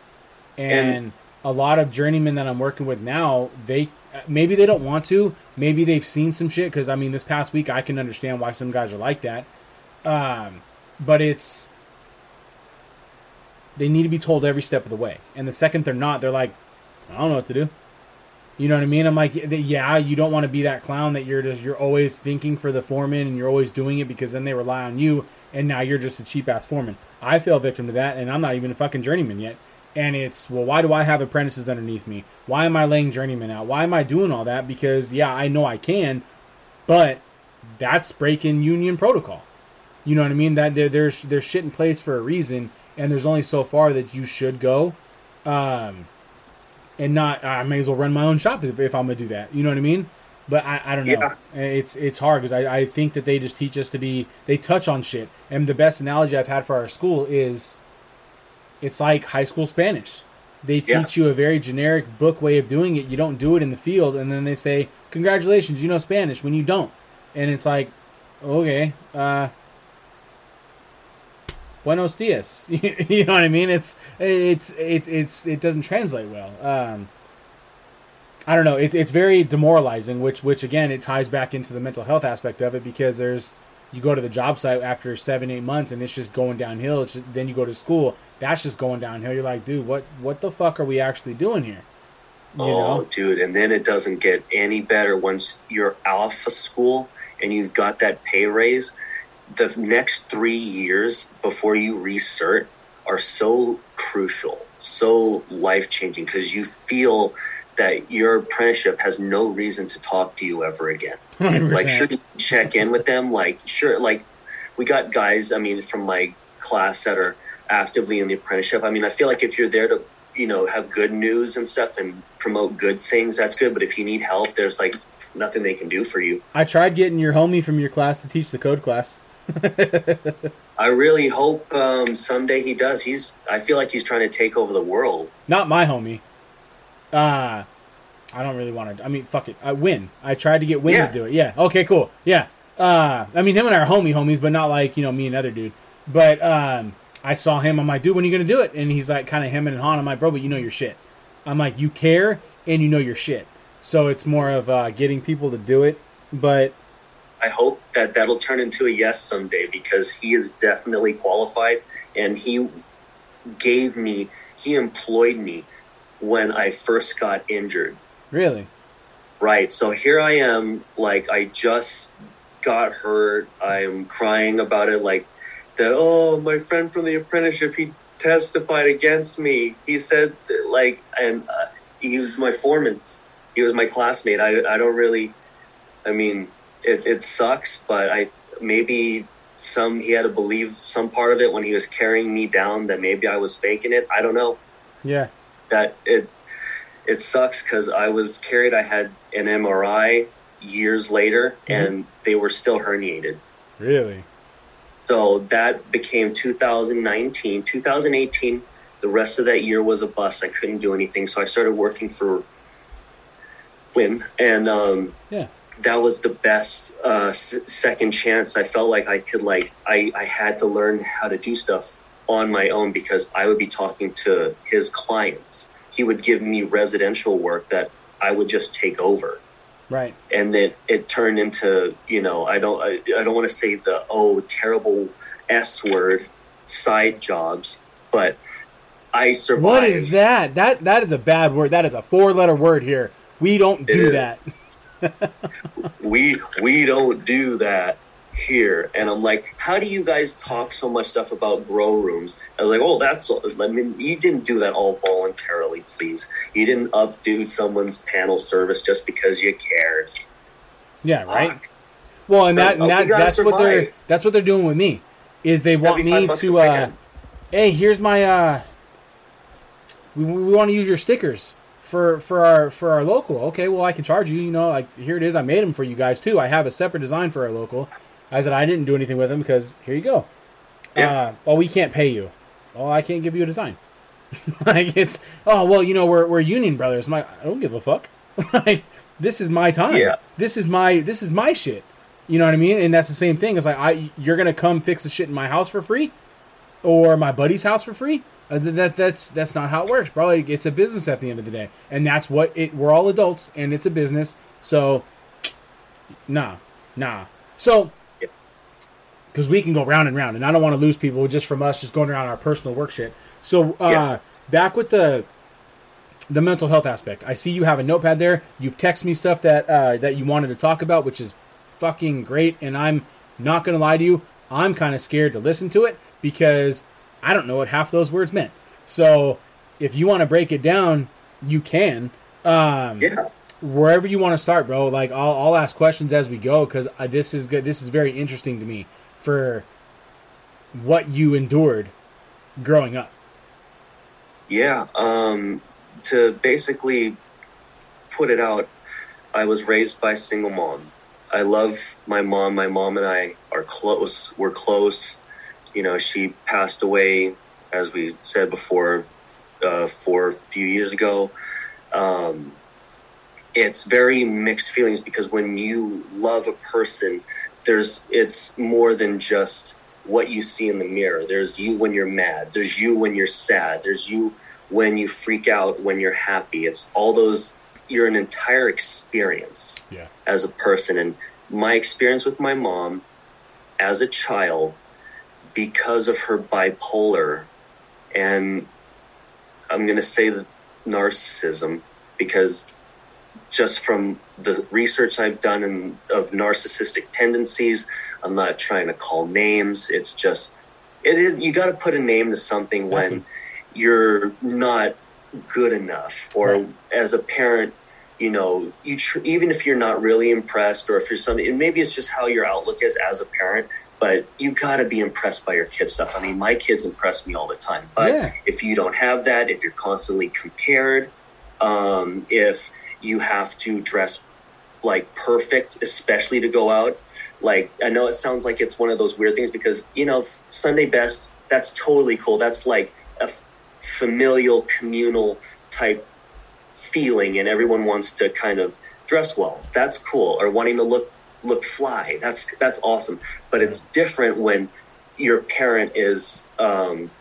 [SPEAKER 1] And,
[SPEAKER 3] And-
[SPEAKER 1] a lot of journeymen that I'm working with now, they maybe they don't want to, maybe they've seen some shit. Because I mean, this past week I can understand why some guys are like that. Um, but it's they need to be told every step of the way. And the second they're not, they're like, I don't know what to do. You know what I mean? I'm like, yeah, you don't want to be that clown that you're just you're always thinking for the foreman and you're always doing it because then they rely on you and now you're just a cheap ass foreman. I fell victim to that and I'm not even a fucking journeyman yet. And it's well, why do I have apprentices underneath me? Why am I laying journeymen out? Why am I doing all that? Because yeah, I know I can, but that's breaking union protocol. You know what I mean? That there, there's there's shit in place for a reason, and there's only so far that you should go, um, and not. I may as well run my own shop if, if I'm gonna do that. You know what I mean? But I, I don't know.
[SPEAKER 3] Yeah.
[SPEAKER 1] It's it's hard because I, I think that they just teach us to be. They touch on shit, and the best analogy I've had for our school is, it's like high school Spanish. They teach
[SPEAKER 3] Yeah.
[SPEAKER 1] you a very generic book way of doing it. You don't do it in the field, and then they say, "Congratulations, you know Spanish." When you don't, and it's like, okay, uh, buenos dias. you know what I mean? It's it's it's it's it doesn't translate well. Um, I don't know. It's it's very demoralizing. Which which again, it ties back into the mental health aspect of it because there's you go to the job site after seven eight months and it's just going downhill. It's just, then you go to school, that's just going downhill. You're like, dude, what what the fuck are we actually doing here? You
[SPEAKER 3] oh
[SPEAKER 1] know?
[SPEAKER 3] dude and then it doesn't get any better once you're off of school and you've got that pay raise the next three years before you recert are so crucial so life-changing because you feel that your apprenticeship has no reason to talk to you ever again.
[SPEAKER 1] 100%.
[SPEAKER 3] like sure you check in with them? Like sure like we got guys i mean from my class that are actively in the apprenticeship. I mean i feel like if you're there to you know have good news and stuff and promote good things that's good. But if you need help there's like nothing they can do for you.
[SPEAKER 1] I tried getting your homie from your class to teach the code class.
[SPEAKER 3] i really hope um, someday he does. He's i feel like he's trying to take over the world.
[SPEAKER 1] Not my homie. Uh I don't really want to. I mean, fuck it. I win. I tried to get Win
[SPEAKER 3] Yeah.
[SPEAKER 1] to do it. Yeah. Okay. Cool. Yeah. Uh, I mean, him and I are homie homies, but not like you know me and other dude. But um, I saw him. I'm like, dude, when are you gonna do it? And he's like, kind of him and Han. I'm like, bro, but you know your shit. I'm like, you care and you know your shit. So it's more of uh, getting people to do it. But
[SPEAKER 3] I hope that that'll turn into a yes someday because he is definitely qualified and he gave me, he employed me when I first got injured.
[SPEAKER 1] really,
[SPEAKER 3] Right. So here I am, like, I just got hurt. I'm crying about it, like, that, oh, my friend from the apprenticeship, he testified against me. He said, like, and uh, he was my foreman, he was my classmate. I, I don't really, I mean, it, it sucks, but I maybe some, he had to believe some part of it when he was carrying me down that maybe I was faking it. I don't know
[SPEAKER 1] yeah,
[SPEAKER 3] that it it sucks because I was carried. I had an MRI years later, and they were still herniated.
[SPEAKER 1] really,
[SPEAKER 3] So that became 2019, 2018. The rest of that year was a bust. I couldn't do anything, so I started working for Win, and um,
[SPEAKER 1] yeah,
[SPEAKER 3] that was the best uh, s- second chance. I felt like I could like I, I had to learn how to do stuff on my own because I would be talking to his clients. He would give me residential work that I would just take over.
[SPEAKER 1] Right.
[SPEAKER 3] And then it turned into, you know, I don't, I, I don't want to say the, oh, terrible S word, side jobs, but I survived.
[SPEAKER 1] What is that? That that is a bad word. That is a four letter word here. We don't do that.
[SPEAKER 3] we we don't do that here and i'm like how do you guys talk so much stuff about grow rooms i was like oh that's all i mean you didn't do that all voluntarily please you didn't updo someone's panel service just because you cared
[SPEAKER 1] Yeah, right. Well, and that,
[SPEAKER 3] we
[SPEAKER 1] that that's what they're that's what they're doing with me. Is they want me to uh hey, here's my uh we, we want to use your stickers for for our for our local. Okay, well I can charge you, you know, like here it is. I made them for you guys too. I have a separate design for our local. I said I didn't do anything with them because here you go.
[SPEAKER 3] Yeah.
[SPEAKER 1] Uh, well, we can't pay you. Oh, I can't give you a design. like it's oh well, you know we're we're union brothers. Like I don't give a fuck. like this is my time.
[SPEAKER 3] Yeah.
[SPEAKER 1] This is my this is my shit. You know what I mean? And that's the same thing. It's like I you're gonna come fix the shit in my house for free, or my buddy's house for free. Uh, that that's that's not how it works, bro. Like, it's a business at the end of the day, and that's what it. We're all adults, and it's a business. So, nah, nah. So. Because we can go round and round, and I don't want to lose people just from us just going around our personal work shit. So, uh,
[SPEAKER 3] Yes.
[SPEAKER 1] back with the the mental health aspect. I see you have a notepad there. You've texted me stuff that uh, that you wanted to talk about, which is fucking great. And I'm not gonna lie to you, I'm kind of scared to listen to it because I don't know what half those words meant. So if you want to break it down, you can. Um,
[SPEAKER 3] yeah
[SPEAKER 1] Wherever you want to start, bro. Like I'll, I'll ask questions as we go because this is good. This is very interesting to me for what you endured growing up.
[SPEAKER 3] Yeah, um, to basically put it out, I was raised by a single mom. I love my mom. My mom and I are close. We're close. You know, she passed away, as we said before, uh, for a few years ago. Um, it's very mixed feelings because when you love a person, there's it's more than just what you see in the mirror. There's you when you're mad. There's you when you're sad. There's you when you freak out, when you're happy. It's all those, you're an entire experience
[SPEAKER 1] Yeah.
[SPEAKER 3] as a person. And my experience with my mom as a child, because of her bipolar, and I'm going to say the narcissism, because just from the research I've done in, of narcissistic tendencies, I'm not trying to call names. It's just, it is, you got to put a name to something when
[SPEAKER 1] Definitely.
[SPEAKER 3] you're not good enough or
[SPEAKER 1] Right.
[SPEAKER 3] as a parent you know you tr- even if you're not really impressed or if you're something and maybe it's just how your outlook is as a parent but you got to be impressed by your kids stuff i mean my kids impress me all the time but
[SPEAKER 1] Yeah.
[SPEAKER 3] if you don't have that if you're constantly compared um, if you have to dress like perfect especially to go out. Like i know it sounds like it's one of those weird things because you know sunday best that's totally cool. That's like a f- familial communal type feeling and everyone wants to kind of dress well. That's cool. Or wanting to look look fly. That's that's awesome. But it's different when your parent is um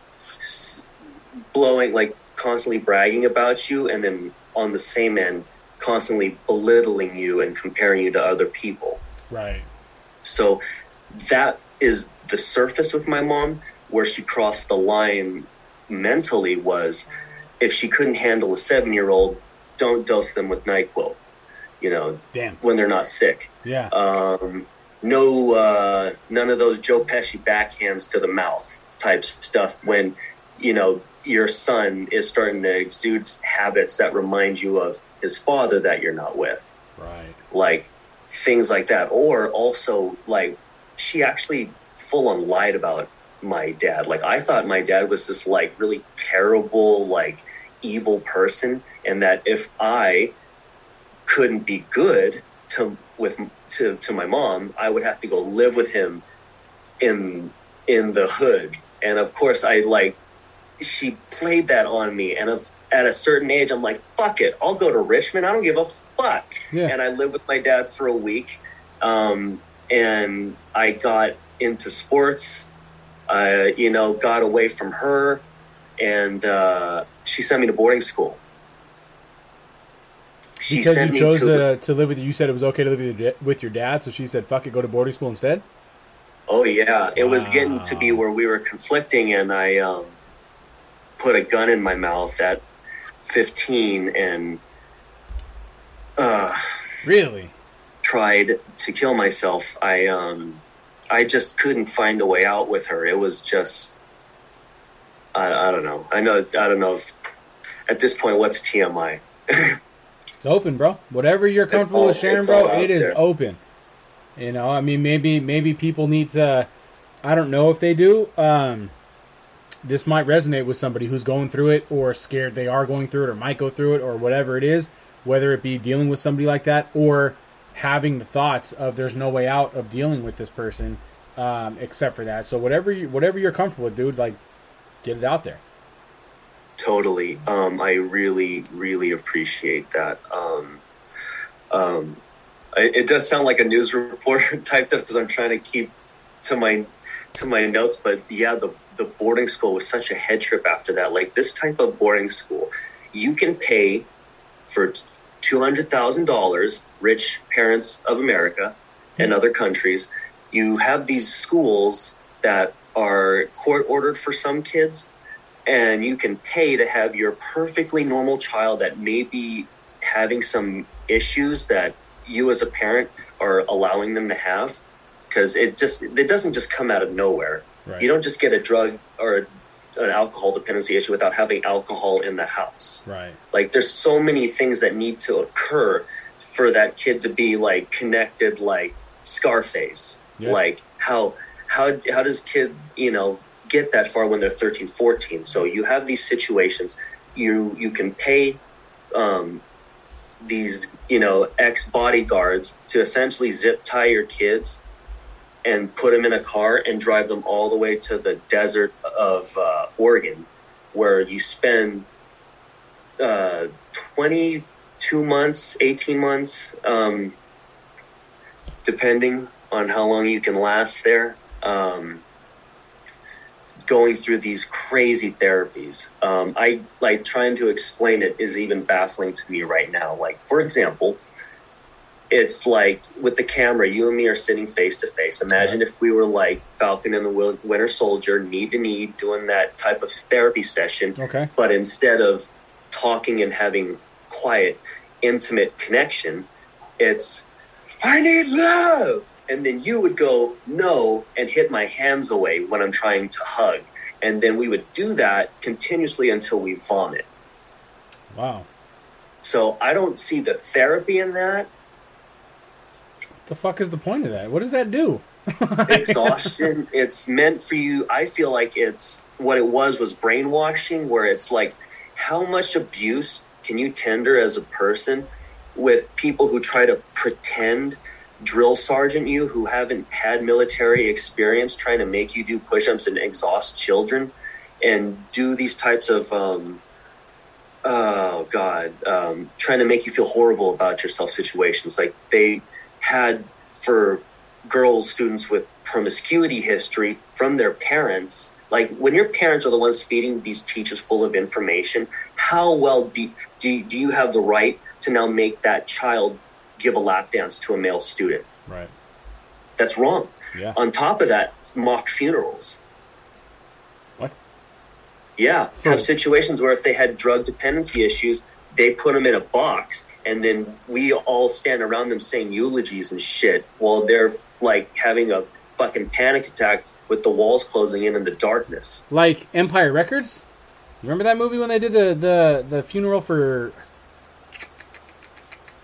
[SPEAKER 3] blowing like constantly bragging about you and then on the same end constantly belittling you and comparing you to other people
[SPEAKER 1] Right.
[SPEAKER 3] so that is the surface with my mom. Where she crossed the line mentally was if she couldn't handle a seven year old, don't dose them with NyQuil, you know,
[SPEAKER 1] Damn.
[SPEAKER 3] when they're not sick.
[SPEAKER 1] Yeah.
[SPEAKER 3] Um, no, uh, none of those Joe Pesci backhands to the mouth type stuff when, you know, your son is starting to exude habits that remind you of his father that you're not with.
[SPEAKER 1] Right.
[SPEAKER 3] like things like that. Or also like she actually full on lied about my dad. Like i thought my dad was this like really terrible like evil person and that if i couldn't be good to with to to my mom i would have to go live with him in in the hood. And of course i like she played that on me. And of at a certain age i'm like fuck it i'll go to richmond i don't give a fuck
[SPEAKER 1] Yeah.
[SPEAKER 3] and I lived with my dad for a week. Um, and I got into sports. I, you know, got away from her, and uh, she sent me to boarding school. she
[SPEAKER 1] because
[SPEAKER 3] sent
[SPEAKER 1] you
[SPEAKER 3] me
[SPEAKER 1] chose
[SPEAKER 3] to.
[SPEAKER 1] to, to live with you said it was okay to live with your, da- with your dad so she said fuck it go to boarding school instead
[SPEAKER 3] Oh yeah, it was getting to be where we were conflicting, and I um, put a gun in my mouth at 15 and uh,
[SPEAKER 1] really
[SPEAKER 3] tried to kill myself. I um, I just couldn't find a way out with her. It was just I, I don't know. I know I don't know if at this point what's TMI.
[SPEAKER 1] it's open bro whatever you're comfortable
[SPEAKER 3] all-
[SPEAKER 1] with sharing bro it is
[SPEAKER 3] there.
[SPEAKER 1] open you know i mean maybe maybe people need to i don't know if they do um this might resonate with somebody who's going through it or scared they are going through it or might go through it or whatever it is whether it be dealing with somebody like that or having the thoughts of there's no way out of dealing with this person um, except for that so whatever you whatever you're comfortable with dude like get it out there
[SPEAKER 3] Totally. Um, I really, really appreciate that. Um, um, I, it does sound like a news reporter type stuff because I'm trying to keep to my to my notes. But yeah, the the boarding school was such a head trip after that. Like this type of boarding school, you can pay for two hundred thousand dollars. Rich parents of America and hmm. other countries, you have these schools that are court ordered for some kids and you can pay to have your perfectly normal child that may be having some issues that you as a parent are allowing them to have because it just it doesn't just come out of nowhere.
[SPEAKER 1] Right.
[SPEAKER 3] You don't just get a drug or an alcohol dependency issue without having alcohol in the house.
[SPEAKER 1] Right.
[SPEAKER 3] Like there's so many things that need to occur for that kid to be like connected like scarface.
[SPEAKER 1] Yeah.
[SPEAKER 3] like how how how does kid you know get that far when they're 13 14 so you have these situations. You you can pay um these you know ex bodyguards to essentially zip tie your kids and put them in a car and drive them all the way to the desert of uh, Oregon, where you spend uh, 22 months, 18 months, um, depending on how long you can last there, um, going through these crazy therapies. Um, I like trying to explain it is even baffling to me right now. Like, for example, it's like with the camera, you and me are sitting face to face. Imagine if we were like Falcon and the Winter Soldier, knee to knee, doing that type of therapy session
[SPEAKER 1] okay
[SPEAKER 3] but instead of talking and having quiet, intimate connection, it's I need love. And then you would go no and hit my hands away when I'm trying to hug. And then we would do that continuously until we vomit.
[SPEAKER 1] wow
[SPEAKER 3] So I don't see the therapy in that.
[SPEAKER 1] The fuck is the point of that? What does that do?
[SPEAKER 3] Exhaustion it's meant for you i feel like it's what it was was brainwashing where it's like how much abuse can you tender as a person with people who try to pretend drill sergeant you who haven't had military experience trying to make you do push-ups and exhaust children and do these types of um, oh god um, trying to make you feel horrible about yourself situations? Like they had for girls students with promiscuity history from their parents like when your parents are the ones feeding these teachers full of information how well do, do, do you have the right to now make that child give a lap dance to a male student?
[SPEAKER 1] Right.
[SPEAKER 3] That's wrong.
[SPEAKER 1] Yeah.
[SPEAKER 3] On top of that mock funerals.
[SPEAKER 1] What?
[SPEAKER 3] yeah. Have situations where if they had drug dependency issues they put them in a box and then we all stand around them saying eulogies and shit while they're like having a fucking panic attack with the walls closing in in the darkness
[SPEAKER 1] like Empire Records. Remember that movie when they did the the, the funeral for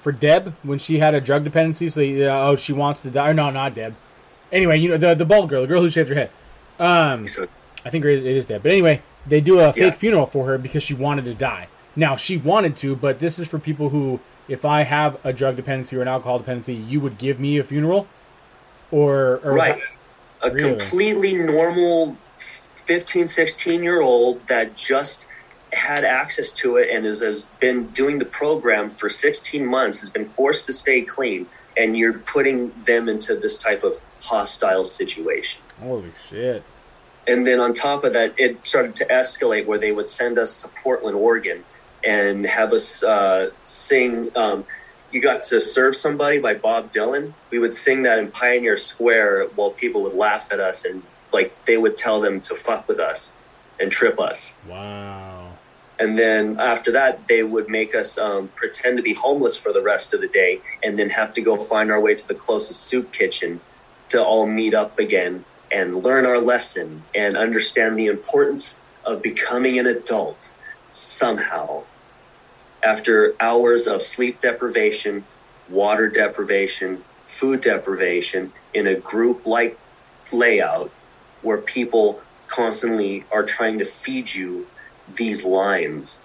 [SPEAKER 1] for Deb when she had a drug dependency? So they, uh, oh, she wants to die. No, not Deb. Anyway, you know the the bald girl, the girl who shaved her head. Um, I think it is Deb. But anyway, they do a fake
[SPEAKER 3] Yeah.
[SPEAKER 1] funeral for her because she wanted to die. Now she wanted to, but this is for people who, if I have a drug dependency or an alcohol dependency, you would give me a funeral, or, or
[SPEAKER 3] right a
[SPEAKER 1] Really?
[SPEAKER 3] completely normal 15 16 year old that just had access to it and has, has been doing the program for 16 months has been forced to stay clean and you're putting them into this type of hostile situation
[SPEAKER 1] Holy shit!
[SPEAKER 3] and then on top of that it started to escalate where they would send us to portland oregon and have us uh, sing. Um, you got to serve somebody by Bob Dylan. We would sing that in Pioneer Square while people would laugh at us and like they would tell them to fuck with us and trip us.
[SPEAKER 1] Wow.
[SPEAKER 3] And then after that, they would make us um, pretend to be homeless for the rest of the day and then have to go find our way to the closest soup kitchen to all meet up again and learn our lesson and understand the importance of becoming an adult somehow after hours of sleep deprivation, water deprivation, food deprivation in a group like layout where people constantly are trying to feed you these lines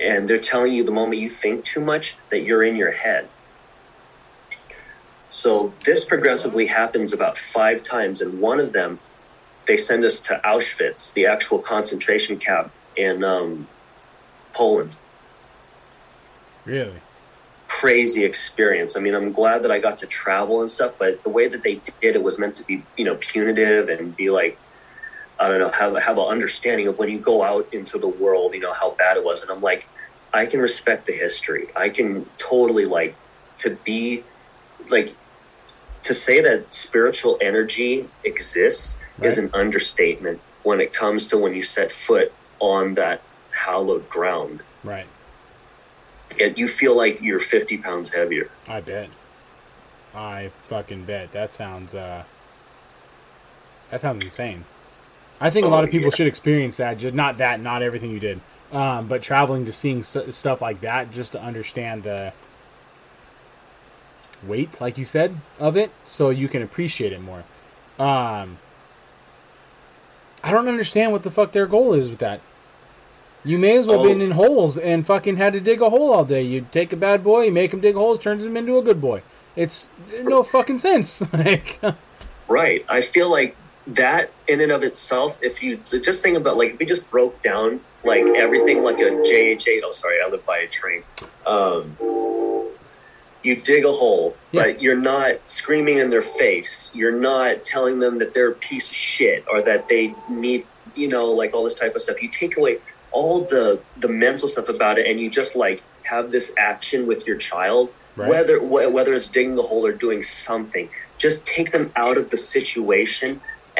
[SPEAKER 3] and they're telling you the moment you think too much that you're in your head. So this progressively happens about five times, and one of them, they send us to Auschwitz, the actual concentration camp in um, Poland.
[SPEAKER 1] Really?
[SPEAKER 3] Crazy experience. I mean, I'm glad that I got to travel and stuff, but the way that they did it was meant to be, you know, punitive and be like, I don't know, have have an understanding of when you go out into the world, you know, how bad it was. And I'm like, I can respect the history. I can totally like to be like to say that spiritual energy exists is an understatement when it comes to when you set foot on that hallowed ground.
[SPEAKER 1] Right.
[SPEAKER 3] And you feel like you're 50 pounds heavier.
[SPEAKER 1] I bet. I fucking bet. That sounds uh that sounds insane. I think a lot
[SPEAKER 3] Oh,
[SPEAKER 1] of people
[SPEAKER 3] yeah.
[SPEAKER 1] should experience that. Just not that, not everything you did, um, but traveling to seeing s- stuff like that, just to understand the weight, like you said, of it, so you can appreciate it more. Um, I don't understand what the fuck their goal is with that. You may as well
[SPEAKER 3] Oh.
[SPEAKER 1] been in holes and fucking had to dig a hole all day. You take a bad boy, you make him dig holes, turns him into a good boy. It's no fucking sense. like,
[SPEAKER 3] Right. I feel like that in and of itself, if you just think about like if we just broke down like everything like a JH8, oh sorry, I live by a train. Um, you dig a hole,
[SPEAKER 1] Yeah.
[SPEAKER 3] but you're not screaming in their face. You're not telling them that they're a piece of shit or that they need, you know, like all this type of stuff. You take away all the the mental stuff about it, and you just like have this action with your child,
[SPEAKER 1] Right.
[SPEAKER 3] whether wh- whether it's digging a hole or doing something. Just take them out of the situation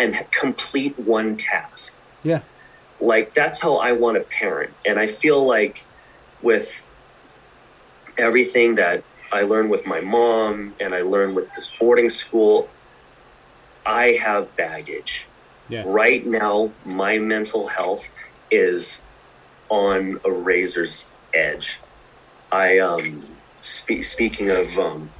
[SPEAKER 3] and complete one task
[SPEAKER 1] yeah,
[SPEAKER 3] like that's how I want to parent. And I feel like with everything that I learned with my mom and I learned with this boarding school, I have baggage.
[SPEAKER 1] yeah,
[SPEAKER 3] Right now, my mental health is on a razor's edge. I um spe- speaking of um,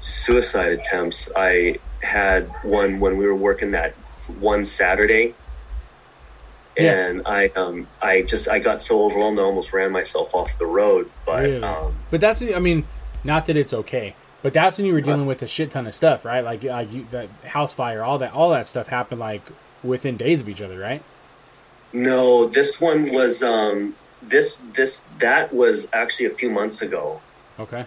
[SPEAKER 3] suicide attempts, I had one when we were working that one Saturday,
[SPEAKER 1] Yeah.
[SPEAKER 3] and I um I just I got so overwhelmed I almost ran myself off the road. But
[SPEAKER 1] Really?
[SPEAKER 3] um,
[SPEAKER 1] But that's I mean, not that it's okay, but that's when you were dealing with a shit ton of stuff, right? Like like you, that house fire, all that all that stuff happened like within days of each other, right?
[SPEAKER 3] No, this one was um this this that was actually a few months ago.
[SPEAKER 1] Okay.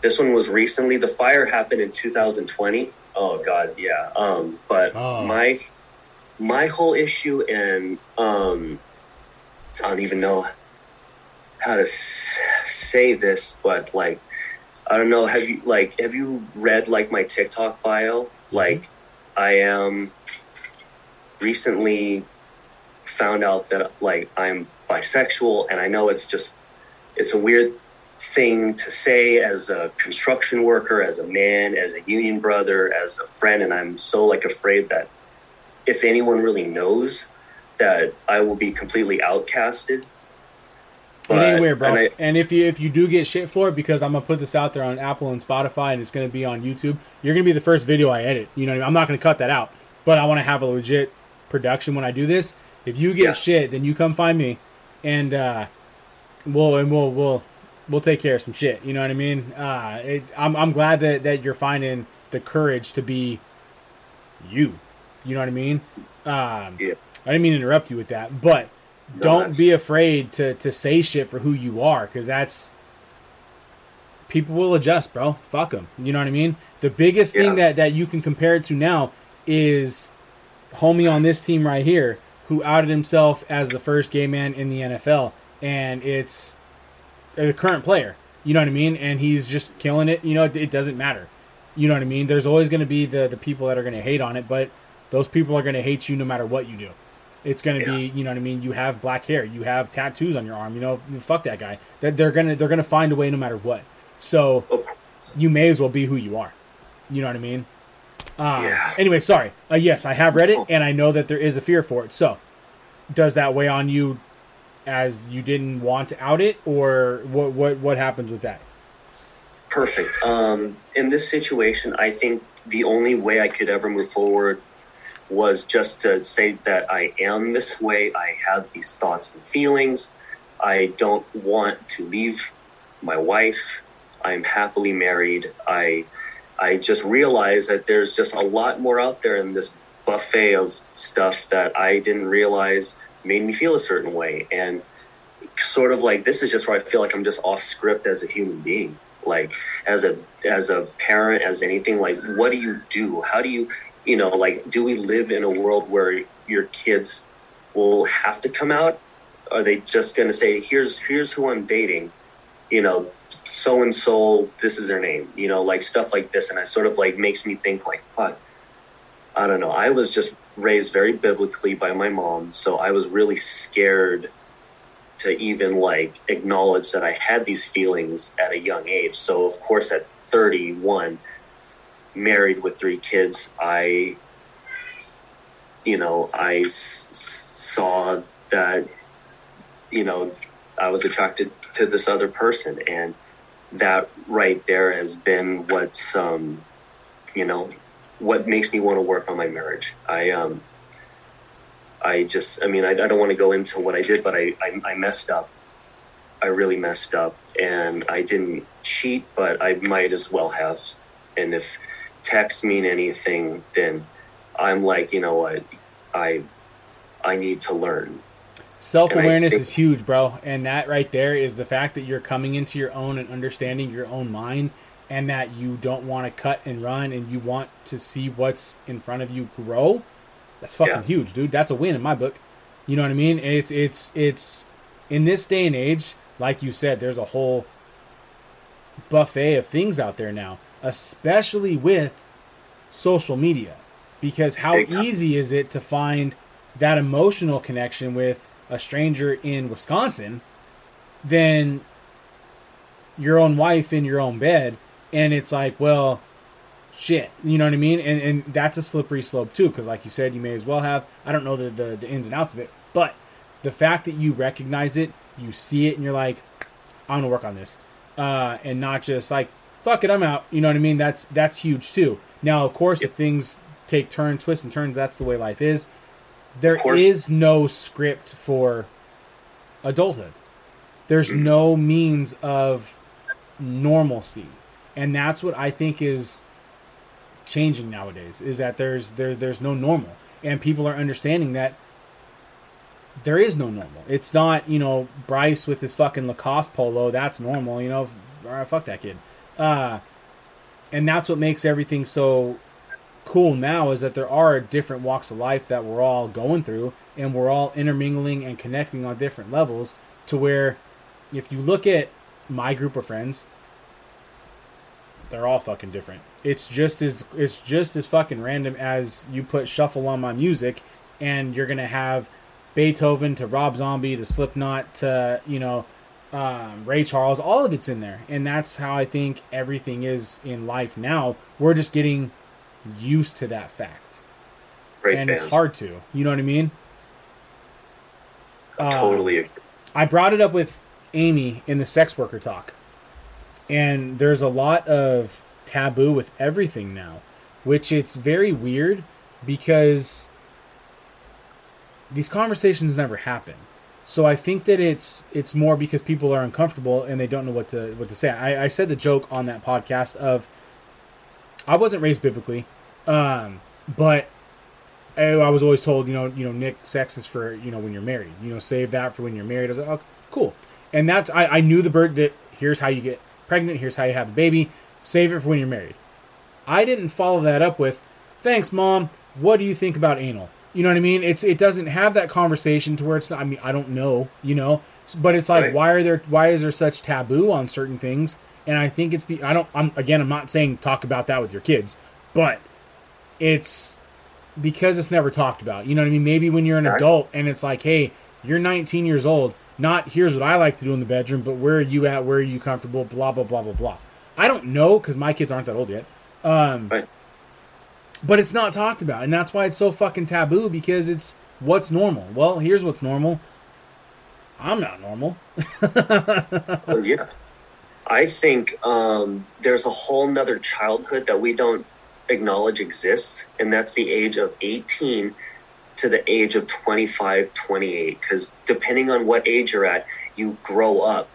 [SPEAKER 3] This one was recently. The fire happened in 2020. Oh God, yeah. Um, but
[SPEAKER 1] Oh.
[SPEAKER 3] my my whole issue, and um, I don't even know how to s- say this, but like, I don't know. Have you like have you read like my TikTok bio? Like, I am recently found out that like I'm bisexual, and I know it's just it's a weird thing to say as a construction worker, as a man, as a union brother, as a friend, and I'm so like afraid that if anyone really knows that I will be completely outcasted.
[SPEAKER 1] ain't weird, bro.
[SPEAKER 3] and I-
[SPEAKER 1] and if you if you do get shit for it, because I'm gonna put this out there on Apple and Spotify, and it's gonna be on YouTube, you're gonna be the first video I edit. You know, what I mean? I'm not gonna cut that out, but I want to have a legit production when I do this. If you get
[SPEAKER 3] Yeah.
[SPEAKER 1] shit, then you come find me, and uh, we'll and we'll we'll we'll take care of some shit. You know what I mean? Uh, it, I'm I'm glad that that you're finding the courage to be you. You know what I mean? Um,
[SPEAKER 3] Yeah.
[SPEAKER 1] I didn't mean to interrupt you with that, but
[SPEAKER 3] No,
[SPEAKER 1] don't
[SPEAKER 3] that's-
[SPEAKER 1] be afraid to to say shit for who you are, because that's people will adjust, bro. Fuck them. You know what I mean? The biggest thing that that you can compare it to now is homie on this team right here who outed himself as the first gay man in the NFL, and it's a current player. You know what I mean? And he's just killing it. You know, it, it doesn't matter. You know what I mean? There's always going to be the the people that are going to hate on it, but those people are going to hate you no matter what you do. It's going to
[SPEAKER 3] Yeah.
[SPEAKER 1] be, you know what I mean? You have black hair, you have tattoos on your arm. You know, fuck that guy. That they're gonna they're gonna find a way no matter what. So you may as well be who you are. You know what I mean? Uh,
[SPEAKER 3] Yeah.
[SPEAKER 1] Anyway, sorry. Uh, yes, I have read it, and I know that there is a fear for it. So, does that weigh on you, as you didn't want to out it, or what? What? What happens with that?
[SPEAKER 3] Perfect. Um, in this situation, I think the only way I could ever move forward was just to say that I am this way. I have these thoughts and feelings. I don't want to leave my wife. I'm happily married. I I just realized that there's just a lot more out there in this buffet of stuff that I didn't realize made me feel a certain way. And sort of like this is just where I feel like I'm just off script as a human being. Like as a as a parent, as anything, like what do you do? How do you you know, like do we live in a world where your kids will have to come out? Are they just gonna say, Here's here's who I'm dating, you know, so and so, this is their name, you know, like stuff like this. And it sort of like makes me think like, fuck, I don't know. I was just raised very biblically by my mom, so I was really scared to even like acknowledge that I had these feelings at a young age. So of course at 31 married with three kids, I you know, I s- saw that you know, I was attracted to this other person and that right there has been what's um you know what makes me want to work on my marriage. I um I just, I mean, I, I don't want to go into what I did, but I, I, I messed up. I really messed up, and I didn't cheat, but I might as well have. And if texts mean anything, then I'm like, you know what, I, I need to learn.
[SPEAKER 1] Self awareness is huge, bro. And that right there is the fact that you're coming into your own and understanding your own mind, and that you don't want to cut and run, and you want to see what's in front of you grow. That's fucking
[SPEAKER 3] Yeah.
[SPEAKER 1] huge, dude. That's a win in my book. You know what I mean? It's it's it's in this day and age, like you said, there's a whole buffet of things out there now, especially with social media. Because how easy is it to find that emotional connection with a stranger in Wisconsin than your own wife in your own bed? And it's like, well, shit, you know what I mean? And and that's a slippery slope too, because like you said, you may as well have. I don't know the, the the ins and outs of it, but the fact that you recognize it, you see it, and you're like, I'm gonna work on this, uh, and not just like, fuck it, I'm out. You know what I mean? That's that's huge too. Now, of course, if things take turns, twists and turns, that's the way life is. There is no script for adulthood. There's
[SPEAKER 3] Mhm.
[SPEAKER 1] no means of normalcy, and that's what I think is changing nowadays. Is that there's there there's no normal, and people are understanding that there is no normal. It's not you know Bryce with his fucking Lacoste polo. That's normal. You know, all right, fuck that kid. Uh, and that's what makes everything so cool now is that there are different walks of life that we're all going through and we're all intermingling and connecting on different levels to where if you look at my group of friends they're all fucking different. It's just as it's just as fucking random as you put shuffle on my music and you're gonna have beethoven to rob zombie to slipknot to you know um, ray charles all of it's in there. And that's how i think everything is in life now. We're just getting used to that fact
[SPEAKER 3] Great
[SPEAKER 1] and
[SPEAKER 3] bands.
[SPEAKER 1] it's hard to you know what i mean
[SPEAKER 3] I
[SPEAKER 1] uh,
[SPEAKER 3] totally agree.
[SPEAKER 1] I brought it up with Amy in the sex worker talk. And there's a lot of taboo with everything now, which it's very weird because these conversations never happen. So I think that it's it's more because people are uncomfortable and they don't know what to what to say. I, I said the joke on that podcast of I wasn't raised biblically, um, but I, I was always told, you know, you know, Nick, sex is for you know when you're married. You know, save that for when you're married. I was like, oh, cool. And that's I, I knew the bird that here's how you get pregnant. Here's how you have the baby. Save it for when you're married. I didn't follow that up with, thanks, mom. What do you think about anal? You know what I mean? It's it doesn't have that conversation to where it's not. I mean, I don't know. You know, but it's like
[SPEAKER 3] Right.
[SPEAKER 1] why are there why is there such taboo on certain things? And I think it's be I don't I'm again I'm not saying talk about that with your kids, but it's because it's never talked about. You know what I mean? Maybe when you're an
[SPEAKER 3] Right.
[SPEAKER 1] adult and it's like, hey, you're 19 years old. Not here's what I like to do in the bedroom, but where are you at? Where are you comfortable? Blah blah blah blah blah. I don't know because my kids aren't that old yet. Um,
[SPEAKER 3] Right.
[SPEAKER 1] but it's not talked about, and that's why it's so fucking taboo because it's what's normal. Well, here's what's normal. I'm not normal.
[SPEAKER 3] Yeah. I think um, there's a whole nother childhood that we don't acknowledge exists, and that's the age of 18 to the age of 25, 28. Because depending on what age you're at, you grow up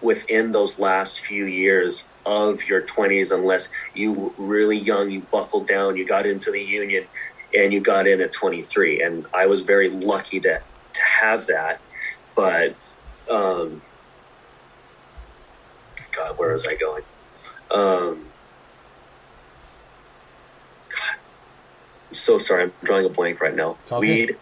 [SPEAKER 3] within those last few years of your 20s, unless you were really young, you buckled down, you got into the union, and you got in at 23. And I was very lucky to, to have that. But um, God, where was I going? Um, God, I'm so sorry, I'm drawing a blank right now.
[SPEAKER 1] Good.
[SPEAKER 3] Weed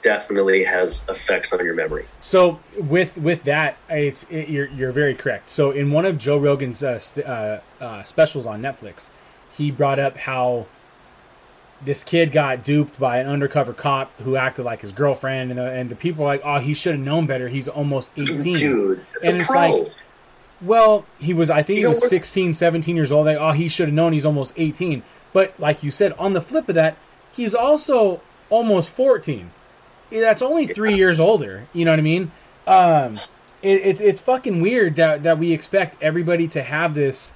[SPEAKER 3] definitely has effects on your memory.
[SPEAKER 1] So with with that, it's it, you're you're very correct. So in one of Joe Rogan's uh, st- uh, uh, specials on Netflix, he brought up how this kid got duped by an undercover cop who acted like his girlfriend, and the, and the people were like, oh, he should have known better. He's almost eighteen.
[SPEAKER 3] Dude, it's
[SPEAKER 1] And it's
[SPEAKER 3] pro.
[SPEAKER 1] like- Well, he was, I think he
[SPEAKER 3] You
[SPEAKER 1] was
[SPEAKER 3] what-
[SPEAKER 1] 16, 17 years old. Oh, he should have known he's almost 18. But like you said, on the flip of that, he's also almost 14. That's only three years older. You know what I mean? Um, it, it, it's fucking weird that, that we expect everybody to have this.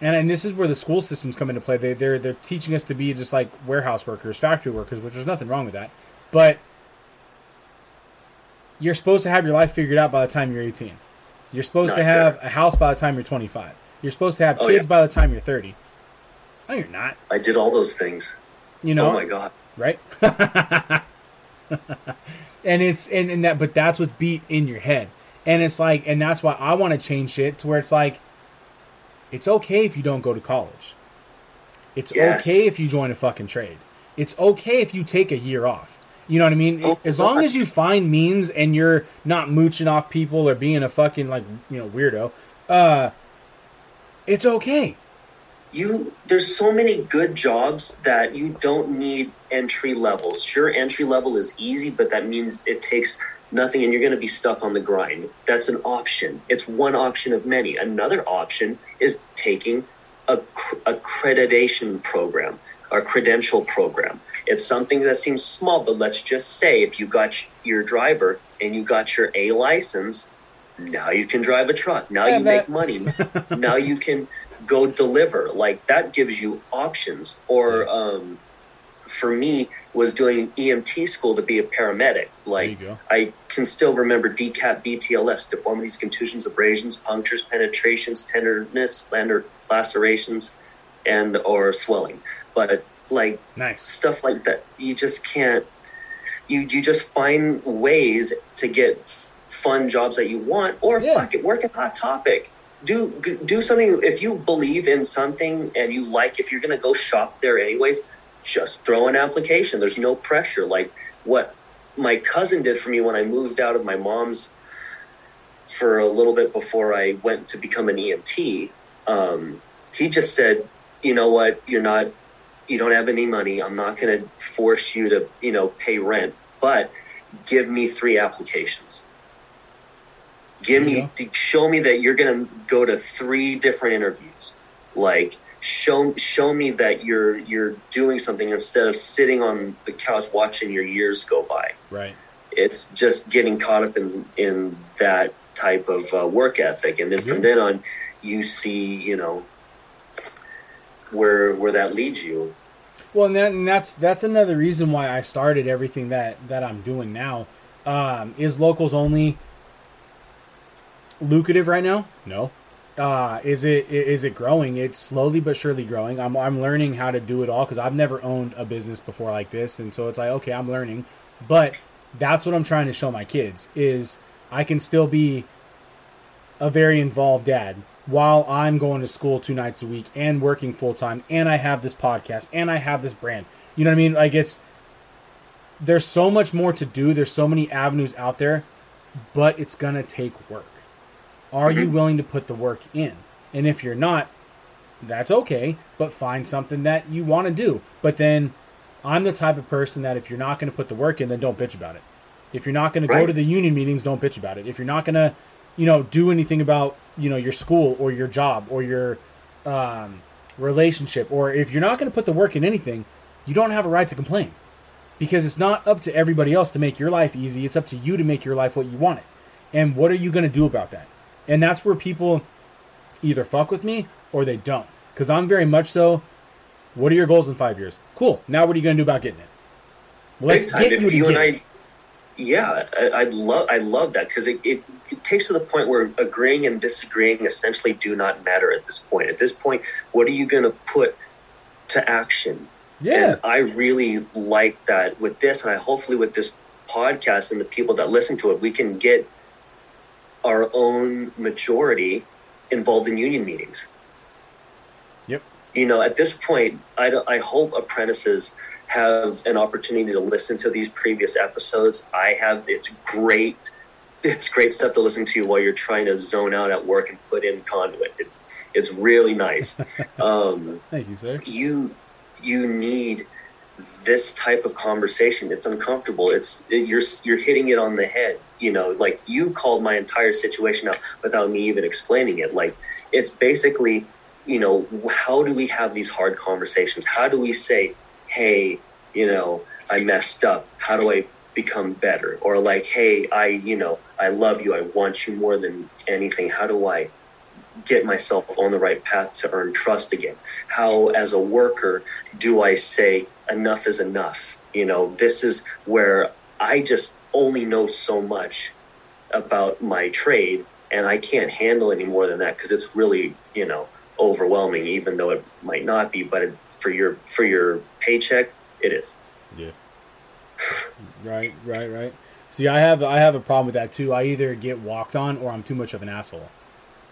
[SPEAKER 1] And, and this is where the school systems come into play. They, they're, they're teaching us to be just like warehouse workers, factory workers, which there's nothing wrong with that. But you're supposed to have your life figured out by the time you're 18. You're supposed
[SPEAKER 3] Not
[SPEAKER 1] to have
[SPEAKER 3] fair.
[SPEAKER 1] a house by the time you're 25. You're supposed to have
[SPEAKER 3] Oh,
[SPEAKER 1] kids
[SPEAKER 3] yeah.
[SPEAKER 1] by the time you're 30. No, you're not.
[SPEAKER 3] I did all those things.
[SPEAKER 1] You oh know,
[SPEAKER 3] oh my God.
[SPEAKER 1] right? and it's and, and that, but that's what's beat in your head, and it's like, and that's why I want to change shit to where it's like, it's okay if you don't go to college. It's
[SPEAKER 3] Yes.
[SPEAKER 1] okay if you join a fucking trade. It's okay if you take a year off. You know what I mean?
[SPEAKER 3] Oh,
[SPEAKER 1] as long as you find means and you're not mooching off people or being a fucking like you know weirdo, uh, it's okay.
[SPEAKER 3] you there's so many good jobs that you don't need entry levels. Sure entry level is easy but that means it takes nothing and you're going to be stuck on the grind. That's an option. It's one option of many. Another option is taking a cr- accreditation program a credential program. It's something that seems small but let's just say if you got your driver and you got your a license now you can drive a truck. Now
[SPEAKER 1] Yeah,
[SPEAKER 3] you make money. Now you can go deliver. Like that gives you options. Or um, for me was doing emt school to be a paramedic. Like i can still remember DCAP BTLS deformities contusions abrasions punctures penetrations tenderness lander- lacerations and or swelling but like
[SPEAKER 1] Nice.
[SPEAKER 3] stuff like that you just can't you you just find ways to get fun jobs that you want or
[SPEAKER 1] Yeah.
[SPEAKER 3] fuck it work at hot topic do do something if you believe in something and you like if you're going to go shop there anyways just throw an application there's no pressure like what my cousin did for me when i moved out of my mom's for a little bit before i went to become an emt um, he just said you know what you're not you don't have any money i'm not going to force you to you know pay rent but give me three applications. Give me show me that you're going to go to three different interviews. Like show show me that you're you're doing something instead of sitting on the couch watching your years go by.
[SPEAKER 1] Right.
[SPEAKER 3] it's just getting caught up in in that type of uh, work ethic. And then from
[SPEAKER 1] Yeah.
[SPEAKER 3] then on you see you know where where that leads you
[SPEAKER 1] Well, and, that, and that's that's another reason why I started everything that that I'm doing now. Um, is locals only lucrative right now? No. Uh, is it is it growing? It's slowly but surely growing. I'm I'm learning how to do it all because I've never owned a business before like this, and so it's like okay, I'm learning. But that's what I'm trying to show my kids is I can still be a very involved dad while I'm going to school two nights a week and working full time and I have this podcast and I have this brand. You know what I mean? Like it's there's so much more to do. There's so many avenues out there but it's going to take work. Are you mm-hmm. willing to put the work in? And if you're not, that's okay, but find something that you want to do. But then I'm the type of person that if you're not going to put the work in, then don't bitch about it. If you're not going to go to the union meetings, don't bitch about it. If you're not going to, you know, do anything about, you know, your school or your job or your um, relationship, or if you're not going to put the work in anything, you don't have a right to complain because it's not up to everybody else to make your life easy. It's up to you to make your life what you want it. And what are you going to do about that? And that's where people either fuck with me or they don't. Because I'm very much so. What are your goals in five years? Cool. Now what are you going to do about getting it?
[SPEAKER 3] Time.
[SPEAKER 1] get
[SPEAKER 3] If
[SPEAKER 1] to
[SPEAKER 3] you and
[SPEAKER 1] get.
[SPEAKER 3] I, yeah, I, I love I love that because it, it, it takes to the point where agreeing and disagreeing essentially do not matter at this point. At this point, what are you going to put to action?
[SPEAKER 1] Yeah.
[SPEAKER 3] And I really like that with this, and I hopefully with this podcast and the people that listen to it, we can get our own majority involved in union meetings.
[SPEAKER 1] Yep.
[SPEAKER 3] You know, at this point, I, I hope apprentices have an opportunity to listen to these previous episodes. I have, it's great. It's great stuff to listen to while you're trying to zone out at work and put in conduit. It, it's really nice. um,
[SPEAKER 1] Thank you, sir.
[SPEAKER 3] you you need this type of conversation it's uncomfortable it's you're you're hitting it on the head you know like you called my entire situation out without me even explaining it like it's basically you know how do we have these hard conversations how do we say hey you know i messed up how do i become better or like hey i you know i love you i want you more than anything how do i get myself on the right path to earn trust again? How, as a worker, do I say enough is enough? You know, this is where I just only know so much about my trade and I can't handle any more than that because it's really, you know, overwhelming, even though it might not be, but it, for your, for your paycheck, it is.
[SPEAKER 1] Yeah. right, right, right. See, I have I have a problem with that too. I either get walked on or I'm too much of an asshole.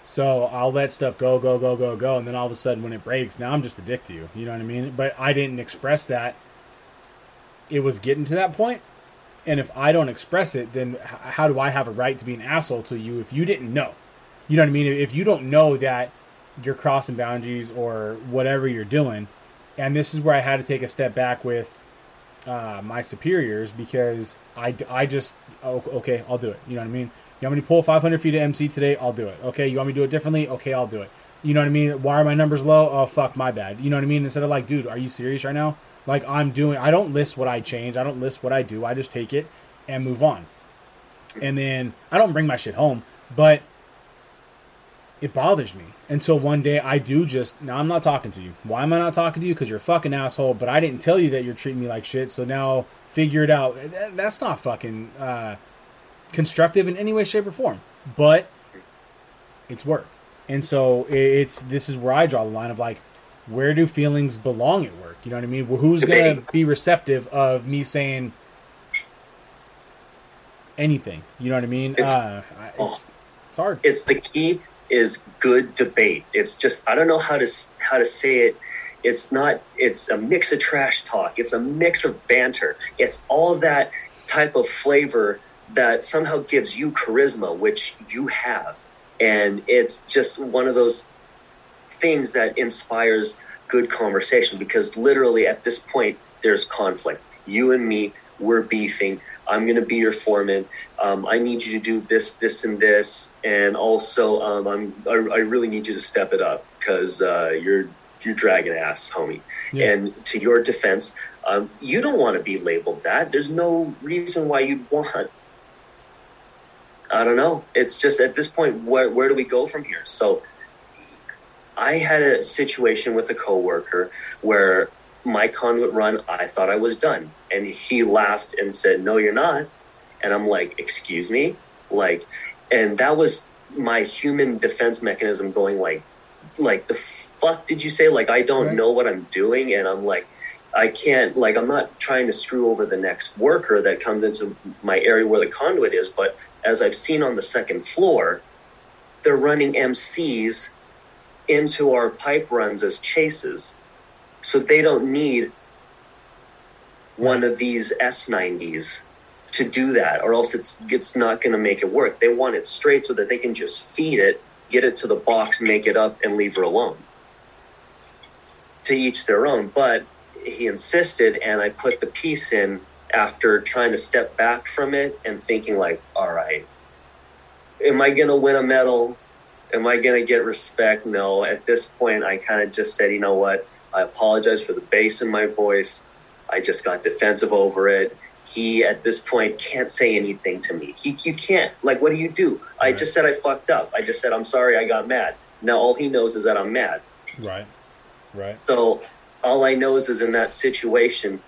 [SPEAKER 1] So I'll let stuff go, go, go, go, go, and then all of a sudden when it breaks, now I'm just a dick to you. You know what I mean? But I didn't express that. It was getting to that point, and if I don't express it, then how do I have a right to be an asshole to you if you didn't know? You know what I mean? If you don't know that you're crossing boundaries or whatever you're doing, and this is where I had to take a step back with uh, my superiors because I, I just oh, okay I'll do it. You know what I mean? You want me to pull 500 feet of MC today? I'll do it. Okay you want me to do it differently? Okay I'll do it. You know what I mean? Why are my numbers low? Oh fuck my bad. You know what I mean? Instead of like dude are you serious right now? Like I'm doing I don't list what I change. I don't list what I do. I just take it and move on. And then I don't bring my shit home but it bothers me until one day I do just now I'm not talking to you. Why am I not talking to you? Because you're a fucking asshole. But I didn't tell you that you're treating me like shit. So now figure it out. That's not fucking uh, constructive in any way, shape, or form. But it's work, and so it's this is where I draw the line of like, where do feelings belong at work? You know what I mean? Well, who's gonna be receptive of me saying anything? You know what I mean?
[SPEAKER 3] It's-
[SPEAKER 1] uh, it's, it's hard.
[SPEAKER 3] it's the key is good debate. It's just I don't know how to how to say it. It's not. It's a mix of trash talk. It's a mix of banter. It's all that type of flavor that somehow gives you charisma, which you have, and it's just one of those things that inspires good conversation because literally at this point there's conflict. You and me, we're beefing. I'm going to be your foreman. Um, I need you to do this, this, and this, and also um, I'm I, I really need you to step it up because uh, you're you're dragging ass, homie.
[SPEAKER 1] Yeah.
[SPEAKER 3] And to your defense, um, you don't want to be labeled that. There's no reason why you'd want. I don't know. It's just at this point, where where do we go from here? So, I had a situation with a coworker where my conduit run, I thought I was done, and he laughed and said, "No, you're not." And I'm like, "Excuse me," like, and that was my human defense mechanism going like, like the fuck did you say? Like, I don't
[SPEAKER 1] Right.
[SPEAKER 3] know what I'm doing, and I'm like. I can't like I'm not trying to screw over the next worker that comes into my area where the conduit is, but as I've seen on the second floor, they're running MCs into our pipe runs as chases. So they don't need one of these S90s to do that, or else it's it's not going to make it work. They want it straight so that they can just feed it, get it to the box, make it up, and leave her alone. To each their own. But he insisted, and I put the piece in after trying to step back from it and thinking like, all right, am I going to win a medal? Am I going to get respect? No. At this point, I kind of just said, you know what? I apologize for the bass in my voice. I just got defensive over it. He, at this point, can't say anything to me. He, you can't. Like, what do you do? I just said I fucked up. I just said, I'm sorry, I got mad. Now all he knows is that I'm mad.
[SPEAKER 1] Right. Right.
[SPEAKER 3] So all I know is, is in that situation,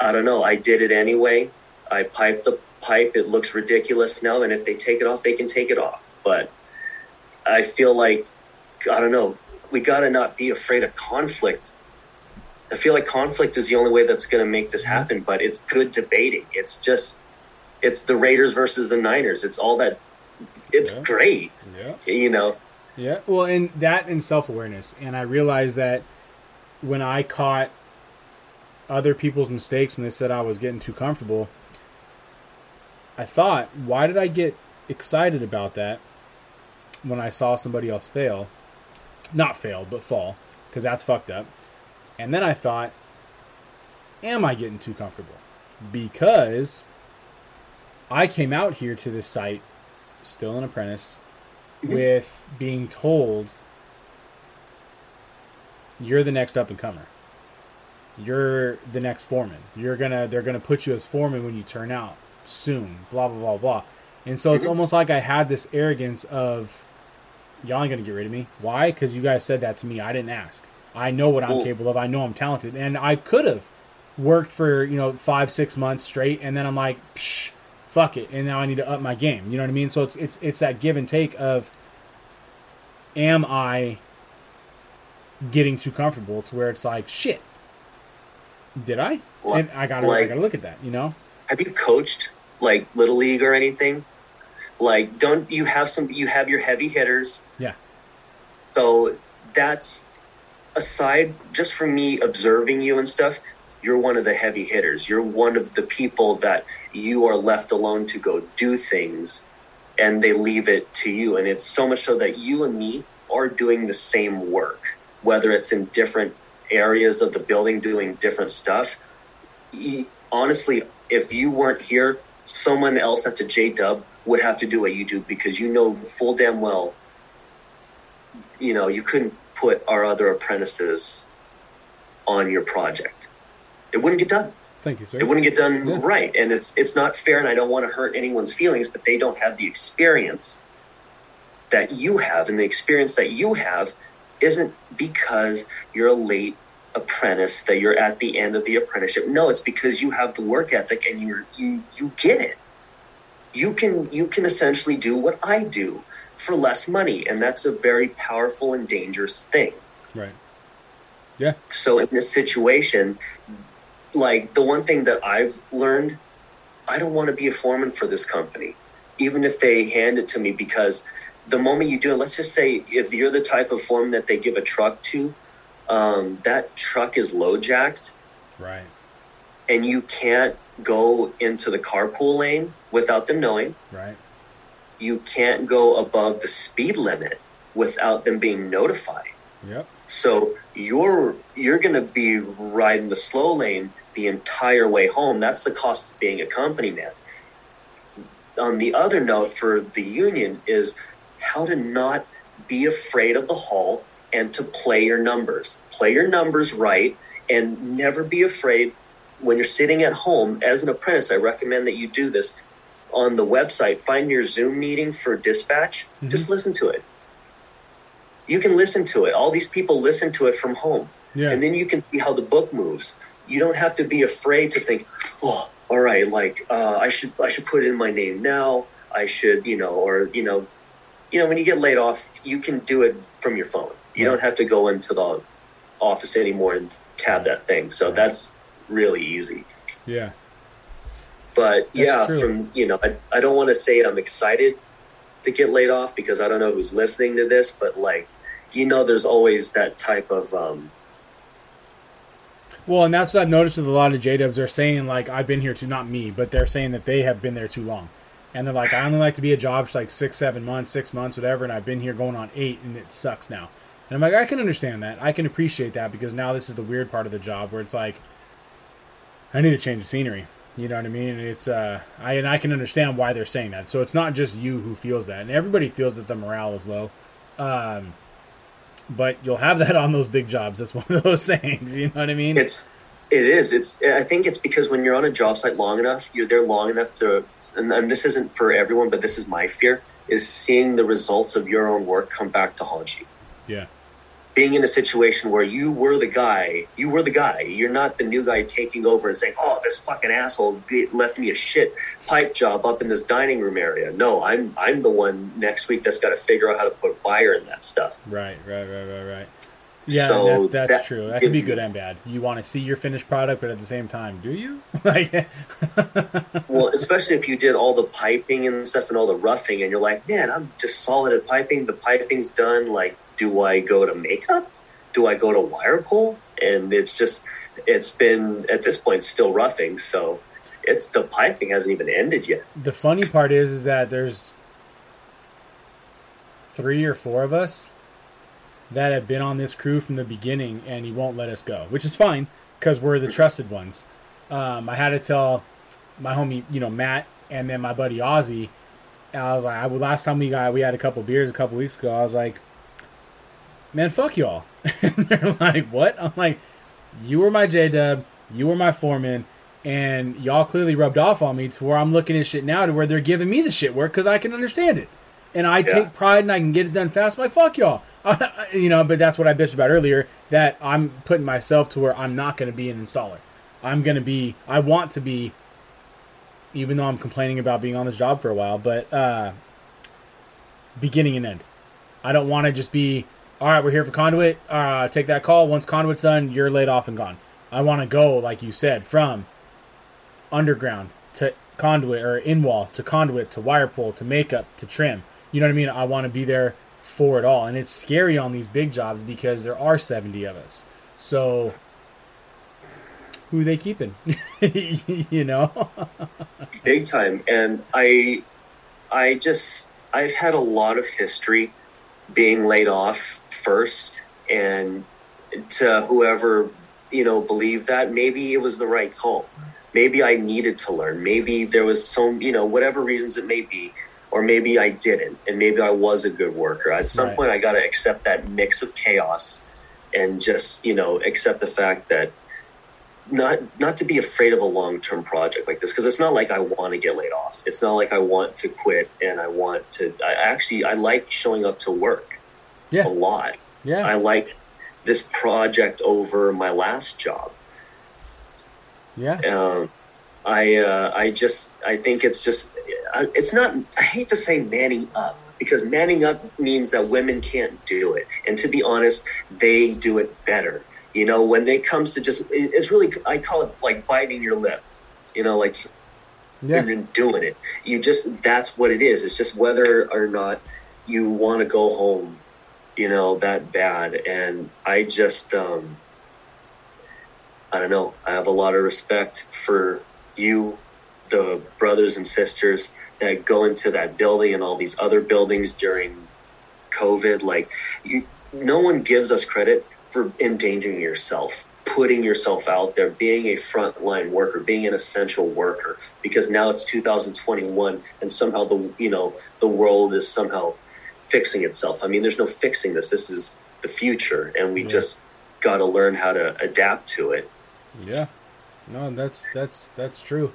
[SPEAKER 3] I don't know. I did it anyway. I piped the pipe. It looks ridiculous now, and if they take it off, they can take it off. But I feel like I don't know. We got to not be afraid of conflict. I feel like conflict is the only way that's going to make this happen. But it's good debating. It's just it's the Raiders versus the Niners. It's all that. It's
[SPEAKER 1] Yeah.
[SPEAKER 3] great.
[SPEAKER 1] Yeah.
[SPEAKER 3] You know.
[SPEAKER 1] Yeah. Well, and that and self awareness. And I realized that when I caught other people's mistakes and they said I was getting too comfortable, I thought, why did I get excited about that when I saw somebody else fail? Not fail, but fall, because that's fucked up. And then I thought, am I getting too comfortable? Because I came out here to this site, still an apprentice, with being told you're the next up and comer. You're the next foreman. You're gonna they're gonna put you as foreman when you turn out soon. Blah blah blah blah. And so it's
[SPEAKER 3] Mhm.
[SPEAKER 1] almost like I had this arrogance of y'all ain't gonna get rid of me. Why? Because you guys said that to me. I didn't ask. I know what I'm
[SPEAKER 3] Cool.
[SPEAKER 1] capable of. I know I'm talented, and I could have worked for you know five six months straight, and then I'm like, Psh, fuck it, and now I need to up my game. You know what I mean? So it's it's it's that give and take of, am I getting too comfortable to where it's like shit? Did I?
[SPEAKER 3] Like-
[SPEAKER 1] And I gotta I gotta look at that. You know?
[SPEAKER 3] have you coached like little league or anything like don't you have some you have your heavy hitters.
[SPEAKER 1] Yeah.
[SPEAKER 3] so that's aside just from me observing you and stuff you're one of the heavy hitters. You're one of the people that you are left alone to go do things and they leave it to you. And it's so much so that you and me are doing the same work whether it's in different areas of the building doing different stuff. Honestly, if you weren't here, someone else that's a J Dub would have to do what you do because you know full damn well, you know, you couldn't put our other apprentices on your project. It wouldn't get done.
[SPEAKER 1] Thank you, sir.
[SPEAKER 3] It wouldn't get done
[SPEAKER 1] Yeah.
[SPEAKER 3] right. And it's it's not fair and I don't want to hurt anyone's feelings, but they don't have the experience that you have. And the experience that you have isn't because you're a late apprentice that you're at the end of the apprenticeship. No, it's because you have the work ethic and you're you you get it. You can you can essentially do what I do for less money. And that's a very powerful and dangerous thing.
[SPEAKER 1] Right. Yeah.
[SPEAKER 3] So in this situation, like the one thing that I've learned, I don't want to be a foreman for this company, even if they hand it to me, because the moment you do it, let's just say if you're the type of foreman that they give a truck to, um, that truck is LoJacked
[SPEAKER 1] Right.
[SPEAKER 3] and you can't go into the carpool lane without them knowing.
[SPEAKER 1] Right.
[SPEAKER 3] You can't go above the speed limit without them being notified.
[SPEAKER 1] Yep.
[SPEAKER 3] So you're you're going to be riding the slow lane the entire way home. That's the cost of being a company man. On the other note, for the union is how to not be afraid of the hall and to play your numbers. Play your numbers right and never be afraid when you're sitting at home as an apprentice. I recommend that you do this on the website. Find your Zoom meeting for dispatch.
[SPEAKER 1] Mhm.
[SPEAKER 3] Just listen to it you can listen to it. All these people listen to it from home.
[SPEAKER 1] Yeah.
[SPEAKER 3] And then you can see how the book moves. You don't have to be afraid to think, oh, all right, like uh, I should I should put in my name now. I should, you know, or you know, you know, when you get laid off, you can do it from your phone. You don't have to go into the office anymore and tab that thing. So that's really easy.
[SPEAKER 1] yeah.
[SPEAKER 3] But
[SPEAKER 1] That's
[SPEAKER 3] yeah,
[SPEAKER 1] true.
[SPEAKER 3] from you know, I, I don't want to say I'm excited to get laid off because I don't know who's listening to this, but like, you know, there's always that type of um,
[SPEAKER 1] Well, and that's what I've noticed with a lot of J Dubs. They're saying like I've been here too, not me, but they're saying that they have been there too long, and they're like I only like to be a job for like six, seven months, six months, whatever, and I've been here going on eight, and it sucks now. And I'm like I can understand that, I can appreciate that because now this is the weird part of the job where it's like I need to change the scenery. You know what I mean? And it's uh, I and I can understand why they're saying that. So it's not just you who feels that, and everybody feels that the morale is low. Um, but you'll have that on those big jobs. That's one of those sayings. You know what I mean?
[SPEAKER 3] It's it is. It's. I think it's because when you're on a job site long enough, you're there long enough to. And, and this isn't for everyone, but this is my fear: is seeing the results of your own work come back to haunt you.
[SPEAKER 1] yeah,
[SPEAKER 3] Being in a situation where you were the guy, you were the guy. You're not the new guy taking over and saying, "Oh, this fucking asshole left me a shit pipe job up in this dining room area." No, I'm I'm the one next week that's got to figure out how to put wire in that stuff.
[SPEAKER 1] right, right, right, right, right. Yeah,
[SPEAKER 3] So
[SPEAKER 1] that, that's
[SPEAKER 3] that
[SPEAKER 1] true. That can be good and bad. You want to see your finished product, but at the same time, do you? like,
[SPEAKER 3] Well, especially if you did all the piping and stuff and all the roughing, and you're like, man, I'm just solid at piping. The piping's done. Like, do I go to makeup? Do I go to wire pull? And it's just, it's been at this point still roughing. So it's the piping hasn't even ended yet.
[SPEAKER 1] the funny part is, is that there's three or four of us that have been on this crew from the beginning, and he won't let us go, which is fine because we're the trusted ones. Um, I had to tell my homie, you know, Matt, and then my buddy Ozzy. I was like, I, last time we got, we had a couple beers a couple weeks ago. I was like, man, fuck y'all. and they're like, what? I'm like, you were my J Dub, you were my foreman, and y'all clearly rubbed off on me to where I'm looking at shit now to where they're giving me the shit work because I can understand it. And I take pride and I can get it done fast. I'm like, fuck y'all. you know, but that's what I bitched about earlier that I'm putting myself to where I'm not going to be an installer. I'm going to be, I want to be, even though I'm complaining about being on this job for a while, but uh, beginning and end. I don't want to just be, all right, we're here for conduit. Uh, take that call. Once conduit's done, you're laid off and gone. I want to go, like you said, from underground to conduit or in wall to conduit to wire pull to makeup to trim. You know what I mean? I want to be there for it all. And it's scary on these big jobs because there are 70 of us. So who they keeping? you know?
[SPEAKER 3] big time and i i just i've had a lot of history being laid off first and to whoever you know believed that maybe it was the right call. Maybe i needed to learn. Maybe there was some you know whatever reasons it may be or maybe i didn't and maybe i was a good worker. At some
[SPEAKER 1] Right.
[SPEAKER 3] point i got to accept that mix of chaos and just you know accept the fact that not not to be afraid of a long term project like this because it's not like I want to get laid off. It's not like I want to quit and I want to. I actually I like showing up to work
[SPEAKER 1] yeah, a
[SPEAKER 3] lot.
[SPEAKER 1] Yeah.
[SPEAKER 3] I like this project over my last job.
[SPEAKER 1] Yeah.
[SPEAKER 3] Um, I uh, I just I think it's just it's not. I hate to say manning up because manning up means that women can't do it, and to be honest, they do it better. You know, when it comes to just it's really I call it like biting your lip. You know, like
[SPEAKER 1] Yeah.
[SPEAKER 3] and then doing it. You just that's what it is. It's just whether or not you want to go home, you know, that bad. And I just um I don't know. I have a lot of respect for you, the brothers and sisters that go into that building and all these other buildings during COVID. Like you no one gives us credit for endangering yourself putting yourself out there, being a frontline worker, being an essential worker, because now it's 2021 and somehow the you know the world is somehow fixing itself. I mean, there's no fixing this. This is the future, and we
[SPEAKER 1] Yeah.
[SPEAKER 3] just got to learn how to adapt to it.
[SPEAKER 1] Yeah, no, that's that's that's true.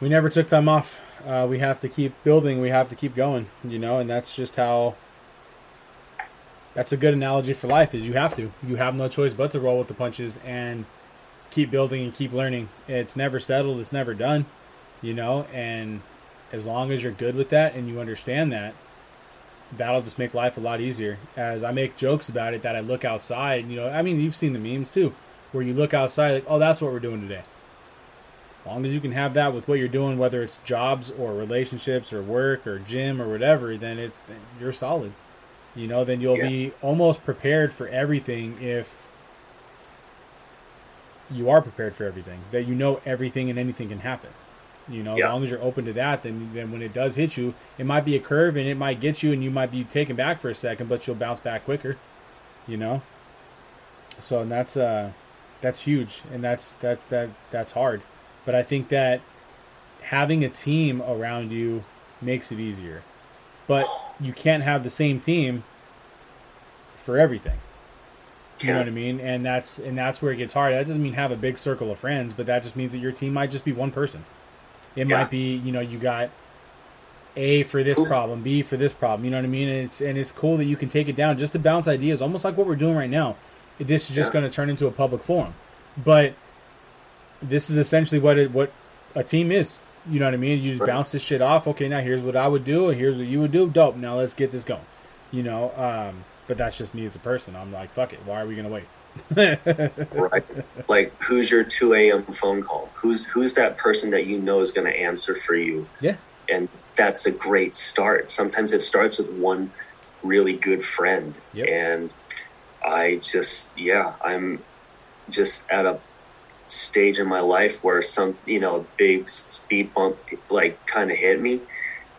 [SPEAKER 1] We never took time off. Uh, we have to keep building. We have to keep going. You know, and that's just how. That's a good analogy for life. Is you have to. You have no choice but to roll with the punches and keep building and keep learning. It's never settled. It's never done. You know, and as long as you're good with that and you understand that, that'll just make life a lot easier. As I make jokes about it, that I look outside. You know, I mean, you've seen the memes too where you look outside like, oh, that's what we're doing today. As long as you can have that with what you're doing, whether it's jobs or relationships or work or gym or whatever, then it's then you're solid. You know, then you'll
[SPEAKER 3] Yeah.
[SPEAKER 1] be almost prepared for everything if you are prepared for everything. That you know everything and anything can happen. You know, as long as you're open to that, then then when it does hit you, it might be a curve and it might get you, and you might be taken back for a second, but you'll bounce back quicker. You know. So and that's uh, that's huge, and that's that's that that's hard. But I think that having a team around you makes it easier. But you can't have the same team for everything. You know what I mean? And that's and that's where it gets hard. That doesn't mean have a big circle of friends, but that just means that your team might just be one person. It
[SPEAKER 3] Yeah.
[SPEAKER 1] might be, you know, you got A for this problem, B for this problem. You know what I mean? And it's and it's cool that you can take it down just to bounce ideas, almost like what we're doing right now. This is just
[SPEAKER 3] Yeah.
[SPEAKER 1] going to turn into a public forum, but this is essentially what it what a team is. You know what I mean? You just
[SPEAKER 3] Right.
[SPEAKER 1] bounce this shit off. Okay, now here's what I would do. and Here's what you would do. Dope. Now let's get this going. You know, um, but that's just me as a person. I'm like, fuck it. Why are we gonna wait?
[SPEAKER 3] right like who's your 2 a.m phone call who's who's that person that you know is going to answer for you
[SPEAKER 1] Yeah.
[SPEAKER 3] and that's a great start sometimes it starts with one really good friend
[SPEAKER 1] Yep.
[SPEAKER 3] and i just yeah i'm just at a stage in my life where some you know a big speed bump like kind of hit me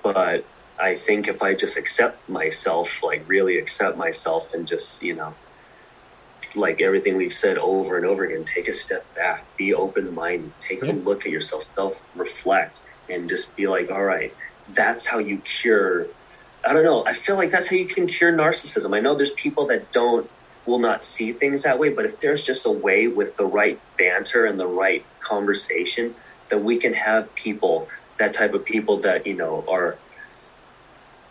[SPEAKER 3] but i think if i just accept myself like really accept myself and just you know like everything we've said over and over again take a step back be open minded take
[SPEAKER 1] Yeah.
[SPEAKER 3] a look at yourself self reflect and just be like all right that's how you cure i don't know i feel like that's how you can cure narcissism i know there's people that don't will not see things that way but if there's just a way with the right banter and the right conversation that we can have people that type of people that you know are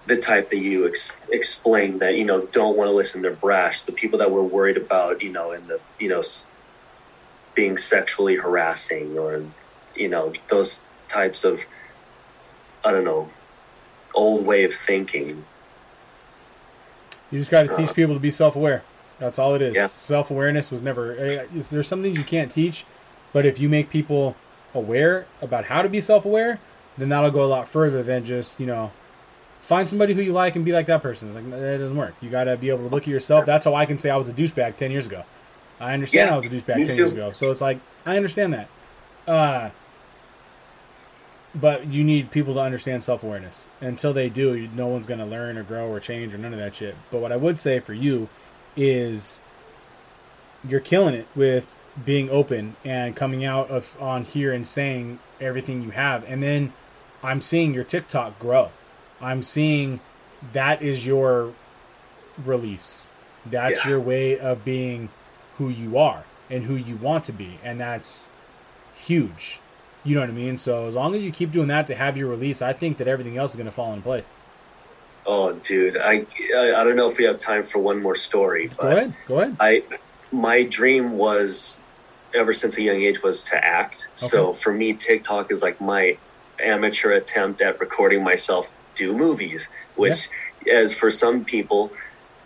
[SPEAKER 3] the type that you ex- explain that you know don't want to listen they're brash the people that we're worried about you know in the you know being sexually harassing or you know those types of i don't know old way of thinking
[SPEAKER 1] You just got to teach uh, people to be self-aware. That's all it is.
[SPEAKER 3] Yeah.
[SPEAKER 1] Self-awareness was never. eh, There's some things you can't teach, but if you make people aware about how to be self-aware, then that'll go a lot further than just you know find somebody who you like and be like that person. It's like that doesn't work. You got to be able to look at yourself. That's how I can say I was a douchebag ten years ago. I understand
[SPEAKER 3] Yeah,
[SPEAKER 1] I was a douchebag ten years ago. So it's like I understand that. Uh, but you need people to understand self awareness. Until they do, no one's going to learn or grow or change or none of that shit. But what I would say for you is you're killing it with being open and coming out of on here and saying everything you have. And then I'm seeing your TikTok grow. I'm seeing that is your release. That's
[SPEAKER 3] Yeah.
[SPEAKER 1] your way of being who you are and who you want to be. And that's huge. You know what I mean? So as long as you keep doing that to have your release, I think that everything else is going to fall into play.
[SPEAKER 3] Oh dude I, I i don't know if we have time for one more story but
[SPEAKER 1] Go ahead. Go ahead.
[SPEAKER 3] I my dream was ever since a young age was to act. So for me, TikTok is like my amateur attempt at recording myself do movies. Which, as for some people,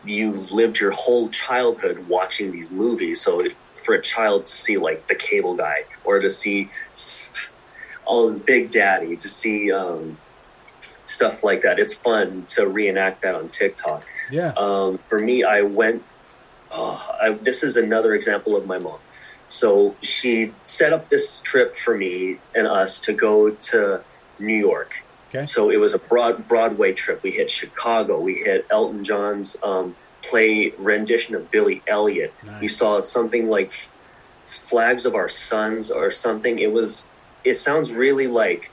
[SPEAKER 3] you lived your whole childhood watching these movies. So for a child to see like the Cable Guy or to see all of Big Daddy, to see um, stuff like that, it's fun to reenact that on TikTok.
[SPEAKER 1] Yeah.
[SPEAKER 3] Um, for me, I went. Oh, I, this is another example of my mom. So she set up this trip for me and us to go to New York.
[SPEAKER 1] Okay.
[SPEAKER 3] So it was a broad Broadway trip. We hit Chicago. We hit Elton John's um, play rendition of Billy Elliot.
[SPEAKER 1] Nice.
[SPEAKER 3] We saw something like Flags of Our Sons or something. It was. It sounds really like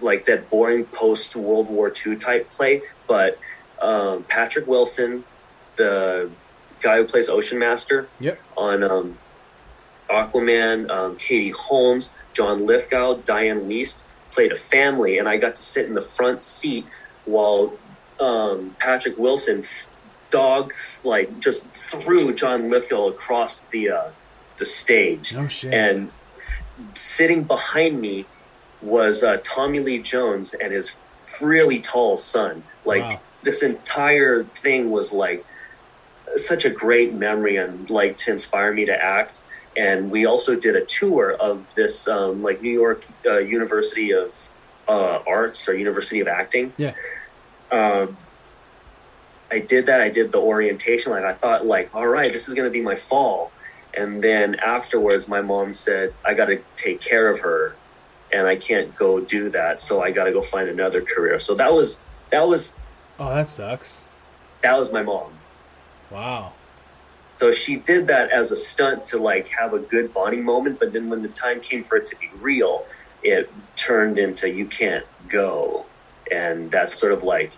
[SPEAKER 3] like that boring post World War II type play, but um, Patrick Wilson, the guy who plays Ocean Master
[SPEAKER 1] Yep.
[SPEAKER 3] on um, Aquaman, um, Katie Holmes, John Lithgow, Dianne Wiest played a family, and I got to sit in the front seat while um, Patrick Wilson f- dog like just threw John Lithgow across the uh, the stage
[SPEAKER 1] shit.
[SPEAKER 3] and sitting behind me was uh, Tommy Lee Jones and his really tall son. Like
[SPEAKER 1] Wow.
[SPEAKER 3] this entire thing was like such a great memory and like to inspire me to act. And we also did a tour of this um, like New York uh, University of uh, Arts or University of Acting.
[SPEAKER 1] Yeah.
[SPEAKER 3] Um, I did that. I did the orientation. Like I thought, like, all right, this is going to be my fall And then afterwards, my mom said, I got to take care of her and I can't go do that. So I got to go find another career. So that was, that was,
[SPEAKER 1] Oh, that sucks.
[SPEAKER 3] that was my mom.
[SPEAKER 1] Wow.
[SPEAKER 3] So she did that as a stunt to like have a good bonding moment. But then when the time came for it to be real, it turned into you can't go. And that's sort of like,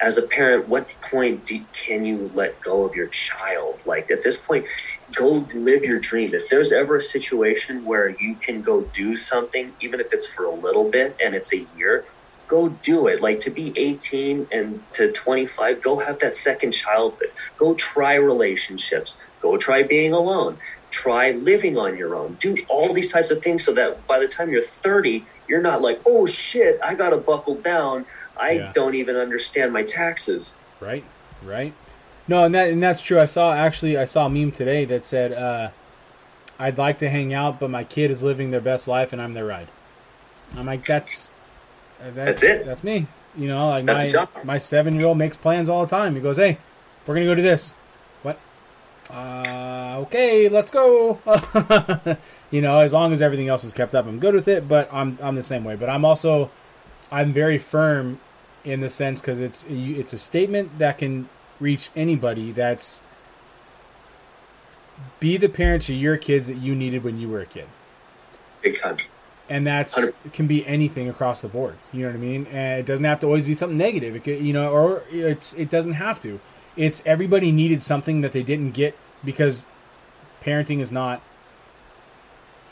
[SPEAKER 3] as a parent, what point do, can you let go of your child? Like at this point, go live your dream. If there's ever a situation where you can go do something, even if it's for a little bit and it's a year, go do it. Like to be 18 and to 25, go have that second childhood. Go try relationships. Go try being alone. Try living on your own. Do all these types of things so that by the time you're 30, you're not like, oh shit, I got to buckle down. I
[SPEAKER 1] Yeah.
[SPEAKER 3] don't even understand my taxes.
[SPEAKER 1] Right. Right. No, and that and that's true. I saw actually I saw a meme today that said, uh, "I'd like to hang out, but my kid is living their best life, and I'm their ride." I'm like, that's uh, that's,
[SPEAKER 3] That's it.
[SPEAKER 1] That's me. You know, like
[SPEAKER 3] That's
[SPEAKER 1] my my seven year old makes plans all the time. He goes, "Hey, we're gonna go do this." What? Uh, okay, let's go. you know, as long as everything else is kept up, I'm good with it. But I'm I'm the same way. But I'm also I'm very firm in the sense because it's it's a statement that can reach anybody. That's be the parent to your kids that you needed when you were a kid,
[SPEAKER 3] Big time.
[SPEAKER 1] and that's it can be anything across the board. You know what I mean? And it doesn't have to always be something negative. It could, you know, or it's it doesn't have to. It's everybody needed something that they didn't get because parenting is not.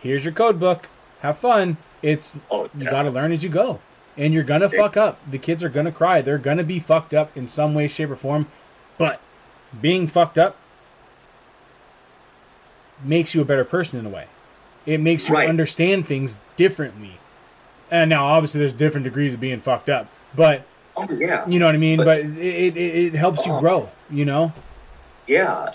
[SPEAKER 1] Here's your code book. Have fun. It's
[SPEAKER 3] Oh,
[SPEAKER 1] you got to learn as you go and you're gonna fuck up the kids are gonna cry they're gonna be fucked up in some way shape or form but being fucked up makes you a better person in a way it makes you
[SPEAKER 3] Right.
[SPEAKER 1] understand things differently and now obviously there's different degrees of being fucked up but
[SPEAKER 3] Oh yeah.
[SPEAKER 1] you know what i mean but,
[SPEAKER 3] But-
[SPEAKER 1] it, it, it helps you
[SPEAKER 3] Oh.
[SPEAKER 1] grow you know
[SPEAKER 3] Yeah.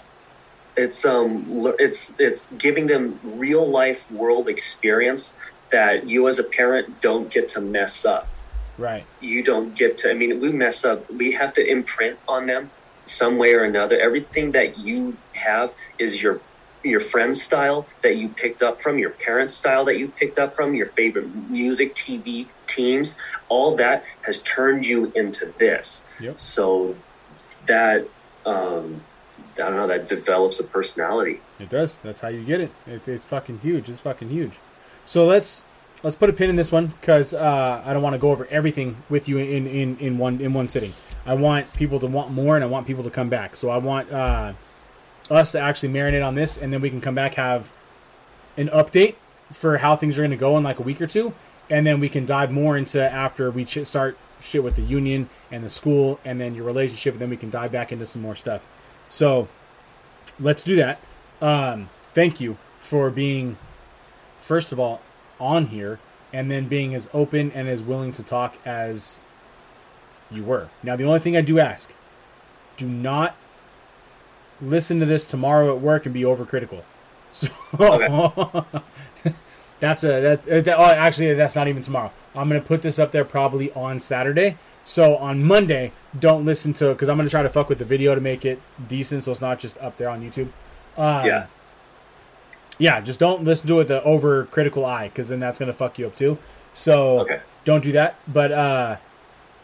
[SPEAKER 3] It's um it's it's giving them real life world experience that you as a parent don't get to mess up.
[SPEAKER 1] right
[SPEAKER 3] You don't get to I mean we mess up. We have to imprint on them some way or another. Everything that you have is your your friend's style that you picked up from, your parents' style that you picked up from, your favorite music, TV, teams, all that has turned you into this.
[SPEAKER 1] Yep.
[SPEAKER 3] So that um I don't know, that develops a personality.
[SPEAKER 1] It does. That's how you get it. it it's fucking huge. It's fucking huge. So let's let's put a pin in this one because uh, I don't want to go over everything with you in, in, in one in one sitting. I want people to want more, and I want people to come back. So I want uh, us to actually marinate on this, and then we can come back have an update for how things are going to go in like a week or two, and then we can dive more into after we ch- start shit with the union and the school, and then your relationship, and then we can dive back into some more stuff. So let's do that. Um, thank you for being, first of all, on here, and then being as open and as willing to talk as you were. Now, the only thing I do ask do not listen to this tomorrow at work and be overcritical. So that's a that, that oh, actually that's not even tomorrow. I'm gonna put this up there probably on Saturday. So on Monday, don't listen to because I'm gonna try to fuck with the video to make it decent, so it's not just up there on YouTube. Um,
[SPEAKER 3] Yeah.
[SPEAKER 1] Yeah, just don't listen to it with an over critical eye because then that's gonna fuck you up too. So
[SPEAKER 3] Okay.
[SPEAKER 1] don't do that. But uh,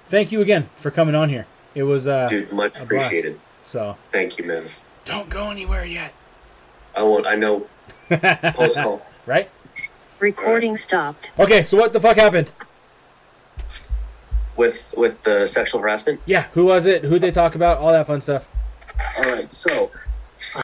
[SPEAKER 1] thank you again for coming on here. It was uh,
[SPEAKER 3] Dude, much
[SPEAKER 1] a blast.
[SPEAKER 3] appreciated.
[SPEAKER 1] So
[SPEAKER 3] Thank you, man.
[SPEAKER 1] don't go anywhere yet.
[SPEAKER 3] I won't I know post call.
[SPEAKER 1] right?
[SPEAKER 2] Recording stopped.
[SPEAKER 1] Okay, so what the fuck happened?
[SPEAKER 3] with with the sexual harassment.
[SPEAKER 1] Yeah, who was it? Who they talk about? All that fun stuff.
[SPEAKER 3] All right, so